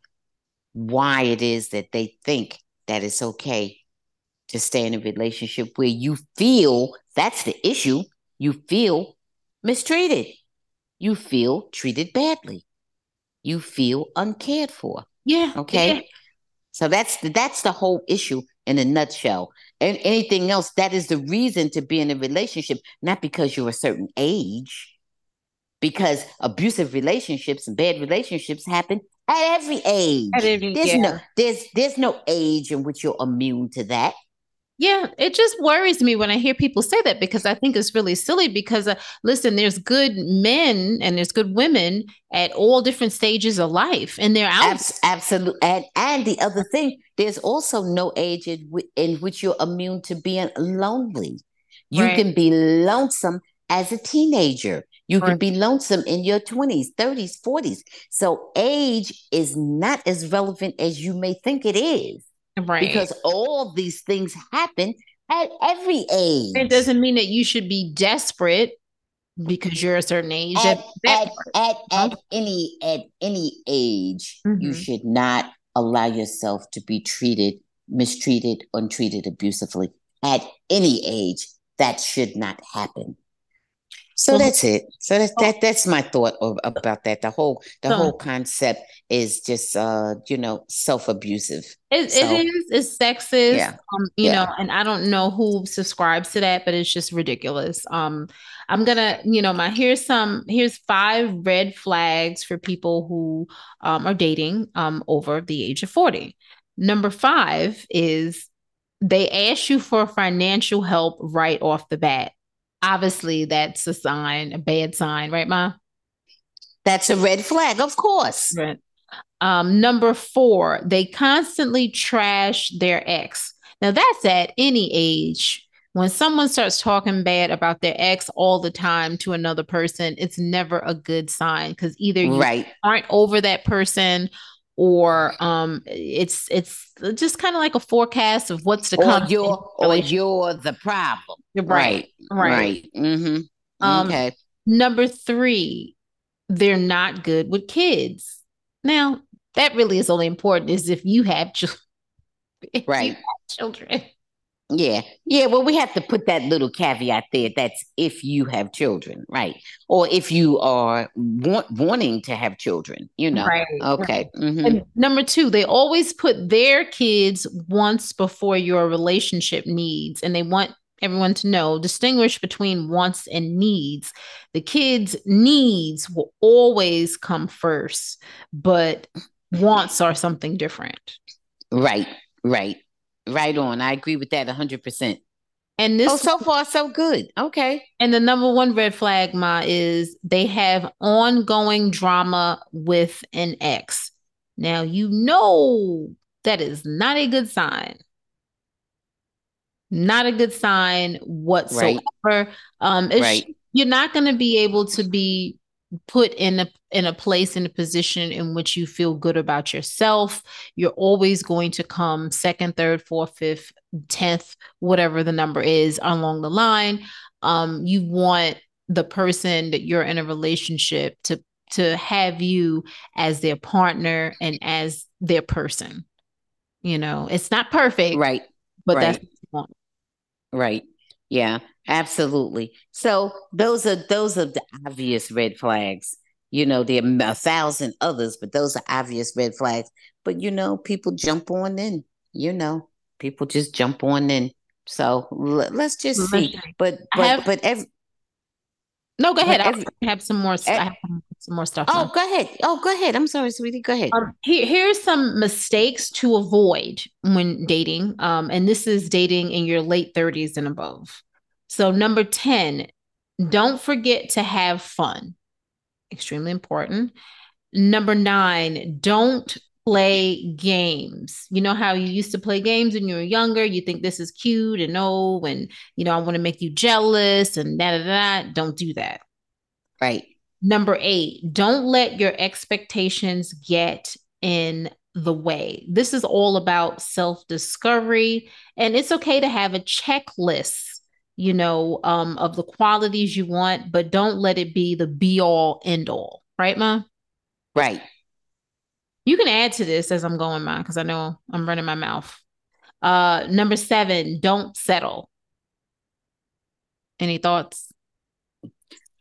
why it is that they think that it's okay to stay in a relationship where you feel that's the issue. You feel mistreated. You feel treated badly. You feel uncared for. Yeah. Okay. Yeah. So that's the, that's the whole issue in a nutshell. And anything else, that is the reason to be in a relationship, not because you're a certain age, because abusive relationships and bad relationships happen at every age. At every, there's yeah. no there's there's no age in which you're immune to that. Yeah, it just worries me when I hear people say that because I think it's really silly. Because uh, listen, there's good men and there's good women at all different stages of life, and they're out. Abs- absolutely, and and the other thing, there's also no age in, w- in which you're immune to being lonely. You Right. can be lonesome as a teenager. You can be lonesome in your 20s, 30s, 40s. So age is not as relevant as you may think it is Right. because all these things happen at every age. it doesn't mean that you should be desperate because you're a certain age. at, At at, at, any at any age, you Mhm. should not allow yourself to be treated, mistreated, untreated abusively. At any age, that should not happen. So Well, that's it. So that's that that's my thought of, about that. The whole the So- whole concept is just uh, you know, self-abusive. It, So- it is. It's sexist. Yeah. Um, you Yeah. know, and I don't know who subscribes to that, but it's just ridiculous. Um, I'm gonna, you know, my here's some here's five red flags for people who um are dating um over the age of 40. Number five is they ask you for financial help right off the bat. Obviously, that's a sign, a bad sign, right, Ma? That's a red flag, of course. Right. Um, number four, they constantly trash their ex. Now that's at any age. When someone starts talking bad about their ex all the time to another person, it's never a good sign because either you Right. aren't over that person or um it's it's just kind of like a forecast of what's to come. you're or you're the problem. right, right. Right. Mm-hmm. Um, okay. Number three, they're not good with kids. Now, that really is only important is if you have [laughs] children. Right. children. Yeah. Yeah. Well, we have to put that little caveat there. That's if you have children, right? Or if you are want, wanting to have children, you know. Right. Okay. mhm. And number two, they always put their kids once before your relationship needs, and they want everyone to know distinguish between wants and needs. The kids' needs will always come first, but wants are something different. Right. Right. Right on. I agree with that 100%. And this Oh, so far, so good. Okay. And the number one red flag, Ma, is they have ongoing drama with an ex. Now, you know that is not a good sign. Not a good sign whatsoever. Um, it's, Right. You're not going to be able to be put in a in a place in a position in which you feel good about yourself. You're always going to come second, third, fourth, fifth, tenth, whatever the number is along the line. Um, you want the person that you're in a relationship to to have you as their partner and as their person. You know, it's not perfect, Right. but right. that's what you want. Right. Yeah, absolutely. So those are those are the obvious red flags. You know, there are a thousand others, but those are obvious red flags. But you know, people jump on in. You know, people just jump on in. So l- let's just see. But but have- but every, No, go ahead. every- I have some more. I have some- some more stuff. oh, now. go ahead. Oh, go ahead. I'm sorry, sweetie. Go ahead. Um, here, here's some mistakes to avoid when dating. Um, and this is dating in your late 30s and above. So, number 10, don't forget to have fun. Extremely important. Number nine, don't play games. You know how you used to play games when you were younger? You think this is cute and oh, and you know, I want to make you jealous and da da da. Don't do that. Right. Number eight, don't let your expectations get in the way. This is all about self discovery, and it's okay to have a checklist, you know, um, of the qualities you want, but don't let it be the be all end all, right, Ma? Right. You can add to this as I'm going, Ma, because I know I'm running my mouth. Uh, number seven, don't settle. Any thoughts?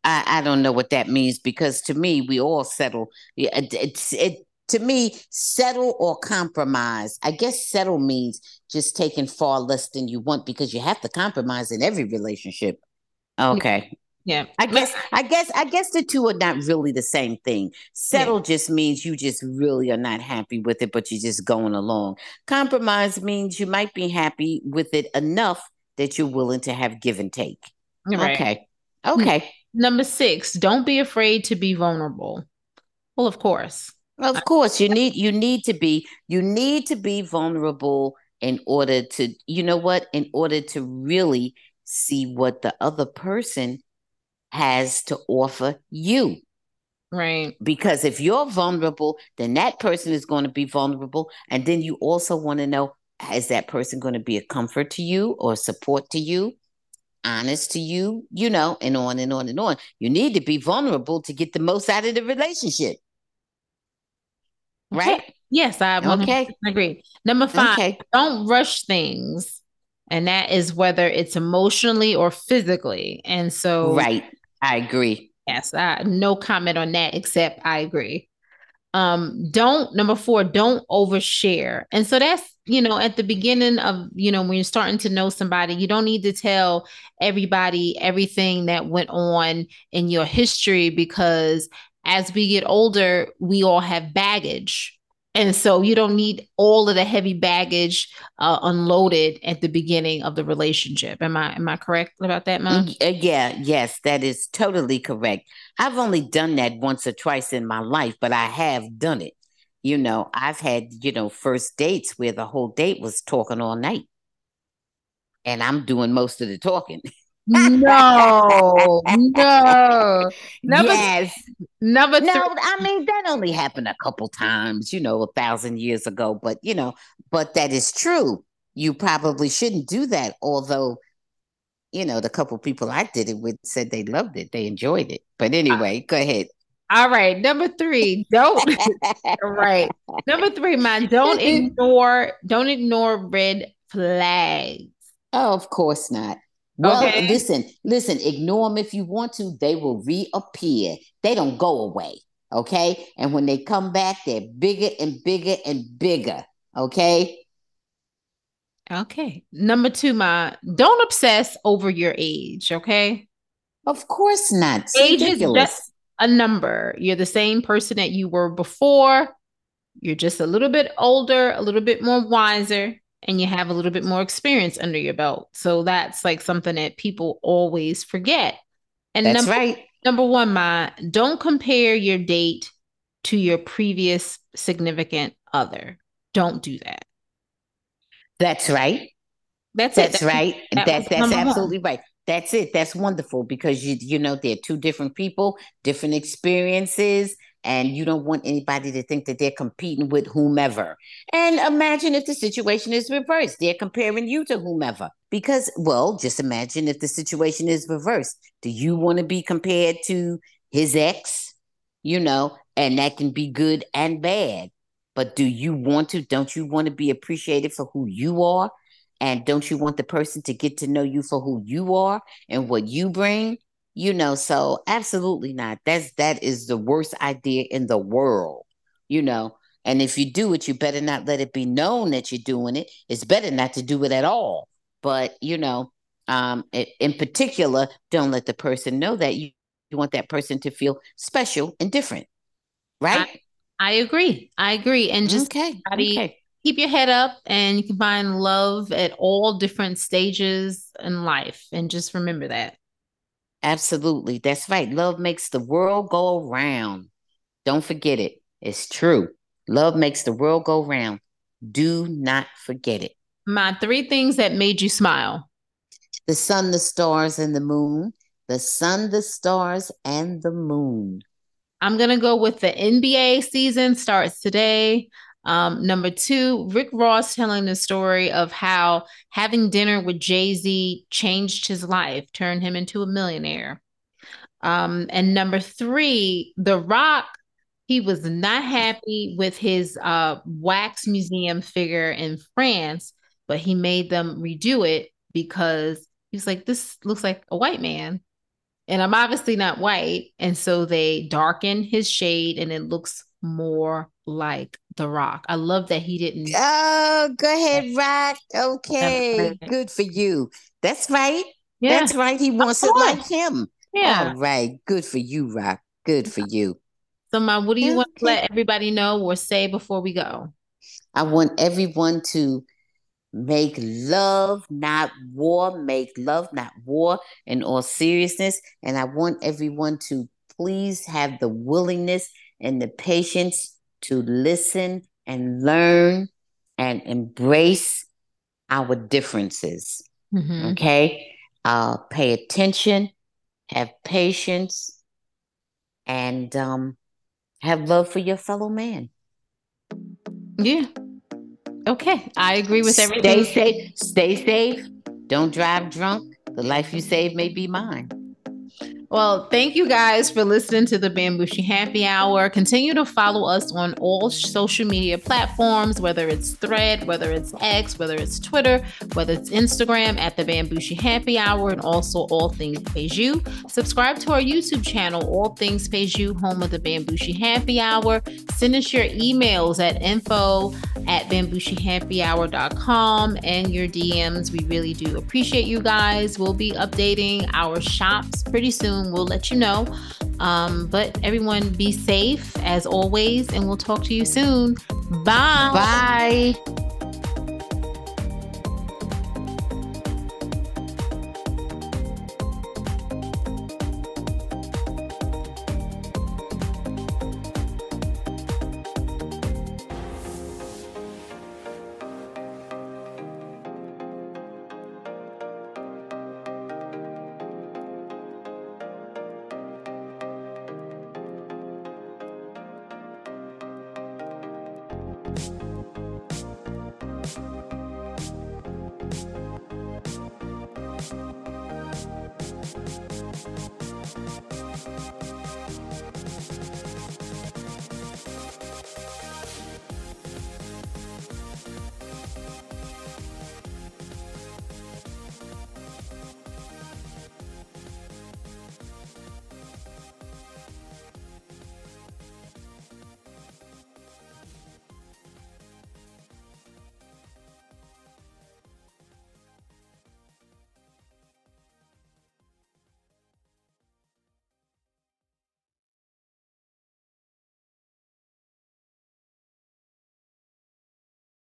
I, I don't know what that means because to me, we all settle. Yeah, it, it's it to me, settle or compromise. I guess settle means just taking far less than you want because you have to compromise in every relationship. Okay. Yeah. I guess I guess I guess the two are not really the same thing. Settle yeah. just means you just really are not happy with it, but you're just going along. Compromise means you might be happy with it enough that you're willing to have give and take. Right. Okay. Hmm. Okay. Number six, don't be afraid to be vulnerable. Well, of course. Of course, you need you need to be you need to be vulnerable in order to you know what in order to really see what the other person has to offer you. Right. Because if you're vulnerable, then that person is going to be vulnerable and then you also want to know is that person going to be a comfort to you or support to you? honest to you, you know, and on and on and on. You need to be vulnerable to get the most out of the relationship. Right? Yes, I okay. agree. Number five, okay. don't rush things. And that is whether it's emotionally or physically. And so, right, I agree. Yes, I, no comment on that, except I agree. Um, don't number four, don't overshare. And so that's you know at the beginning of you know when you're starting to know somebody, you don't need to tell everybody everything that went on in your history because as we get older, we all have baggage and so you don't need all of the heavy baggage uh, unloaded at the beginning of the relationship. Am I am I correct about that, Mom? Uh, yeah, yes, that is totally correct. I've only done that once or twice in my life, but I have done it. You know, I've had, you know, first dates where the whole date was talking all night. And I'm doing most of the talking. [laughs] no, no. Number, yes. Number no, I mean that only happened a couple times, you know, a thousand years ago. But you know, but that is true. You probably shouldn't do that. Although, you know, the couple people I did it with said they loved it, they enjoyed it. But anyway, go ahead. All right, number three, don't. [laughs] right, number three, man, don't [laughs] ignore, don't ignore red flags. Oh, of course not. Well, okay. listen, listen, ignore them if you want to. They will reappear. They don't go away. Okay. And when they come back, they're bigger and bigger and bigger. Okay. Okay. Number two, my don't obsess over your age. Okay. Of course not. It's age ridiculous. is just a number. You're the same person that you were before. You're just a little bit older, a little bit more wiser and you have a little bit more experience under your belt. So that's like something that people always forget. And that's number, right. Number one, my don't compare your date to your previous significant other. Don't do that. That's right. That's, that's it. That's right. That that's that's absolutely one. right. That's it. That's wonderful because you you know they're two different people, different experiences, and you don't want anybody to think that they're competing with whomever. And imagine if the situation is reversed. They're comparing you to whomever. Because, well, just imagine if the situation is reversed. Do you want to be compared to his ex? You know, and that can be good and bad. But do you want to? Don't you want to be appreciated for who you are? And don't you want the person to get to know you for who you are and what you bring? You know so absolutely not. That's that is the worst idea in the world you know? And if you do it you better not let it be known that you're doing it. It's better not to do it at all. But you know um in particular don't let the person know that you, you want that person to feel special and different right? I, I agree. I agree. And just okay. okay. keep your head up and you can find love at all different stages in life. And just remember that Absolutely. That's right. Love makes the world go around. Don't forget it. It's true. Love makes the world go round. Do not forget it. My three things that made you smile the sun, the stars, and the moon. The sun, the stars, and the moon. I'm going to go with the NBA season starts today. Um, number two, Rick Ross telling the story of how having dinner with Jay Z changed his life, turned him into a millionaire. Um, and number three, The Rock, he was not happy with his uh, wax museum figure in France, but he made them redo it because he was like, this looks like a white man. And I'm obviously not white. And so they darken his shade and it looks more like The Rock. I love that he didn't. Oh, go ahead, Rock. Okay, good for you. That's right. Yeah. That's right. He wants it like him. Yeah. All right. Good for you, Rock. Good for you. So, Ma, what do you want to let everybody know or say before we go? I want everyone to make love, not war. Make love, not war, in all seriousness. And I want everyone to please have the willingness and the patience to listen and learn and embrace our differences. Mhm. Okay? Uh, pay attention, have patience, and um, have love for your fellow man. Yeah. Okay. I agree with everything. Stay safe. Stay safe. Don't drive drunk. The life you save may be mine. Well, thank you guys for listening to the Bambushi Happy Hour. Continue to follow us on all social media platforms, whether it's Thread, whether it's X, whether it's Twitter, whether it's Instagram at the Bambushi Happy Hour, and also All Things You. Subscribe to our YouTube channel, All Things You, home of the Bambushi Happy Hour. Send us your emails at info at bambushihappyhour.com and your DMs. We really do appreciate you guys. We'll be updating our shops pretty soon. We'll let you know. Um, but everyone be safe as always, and we'll talk to you soon. Bye. Bye.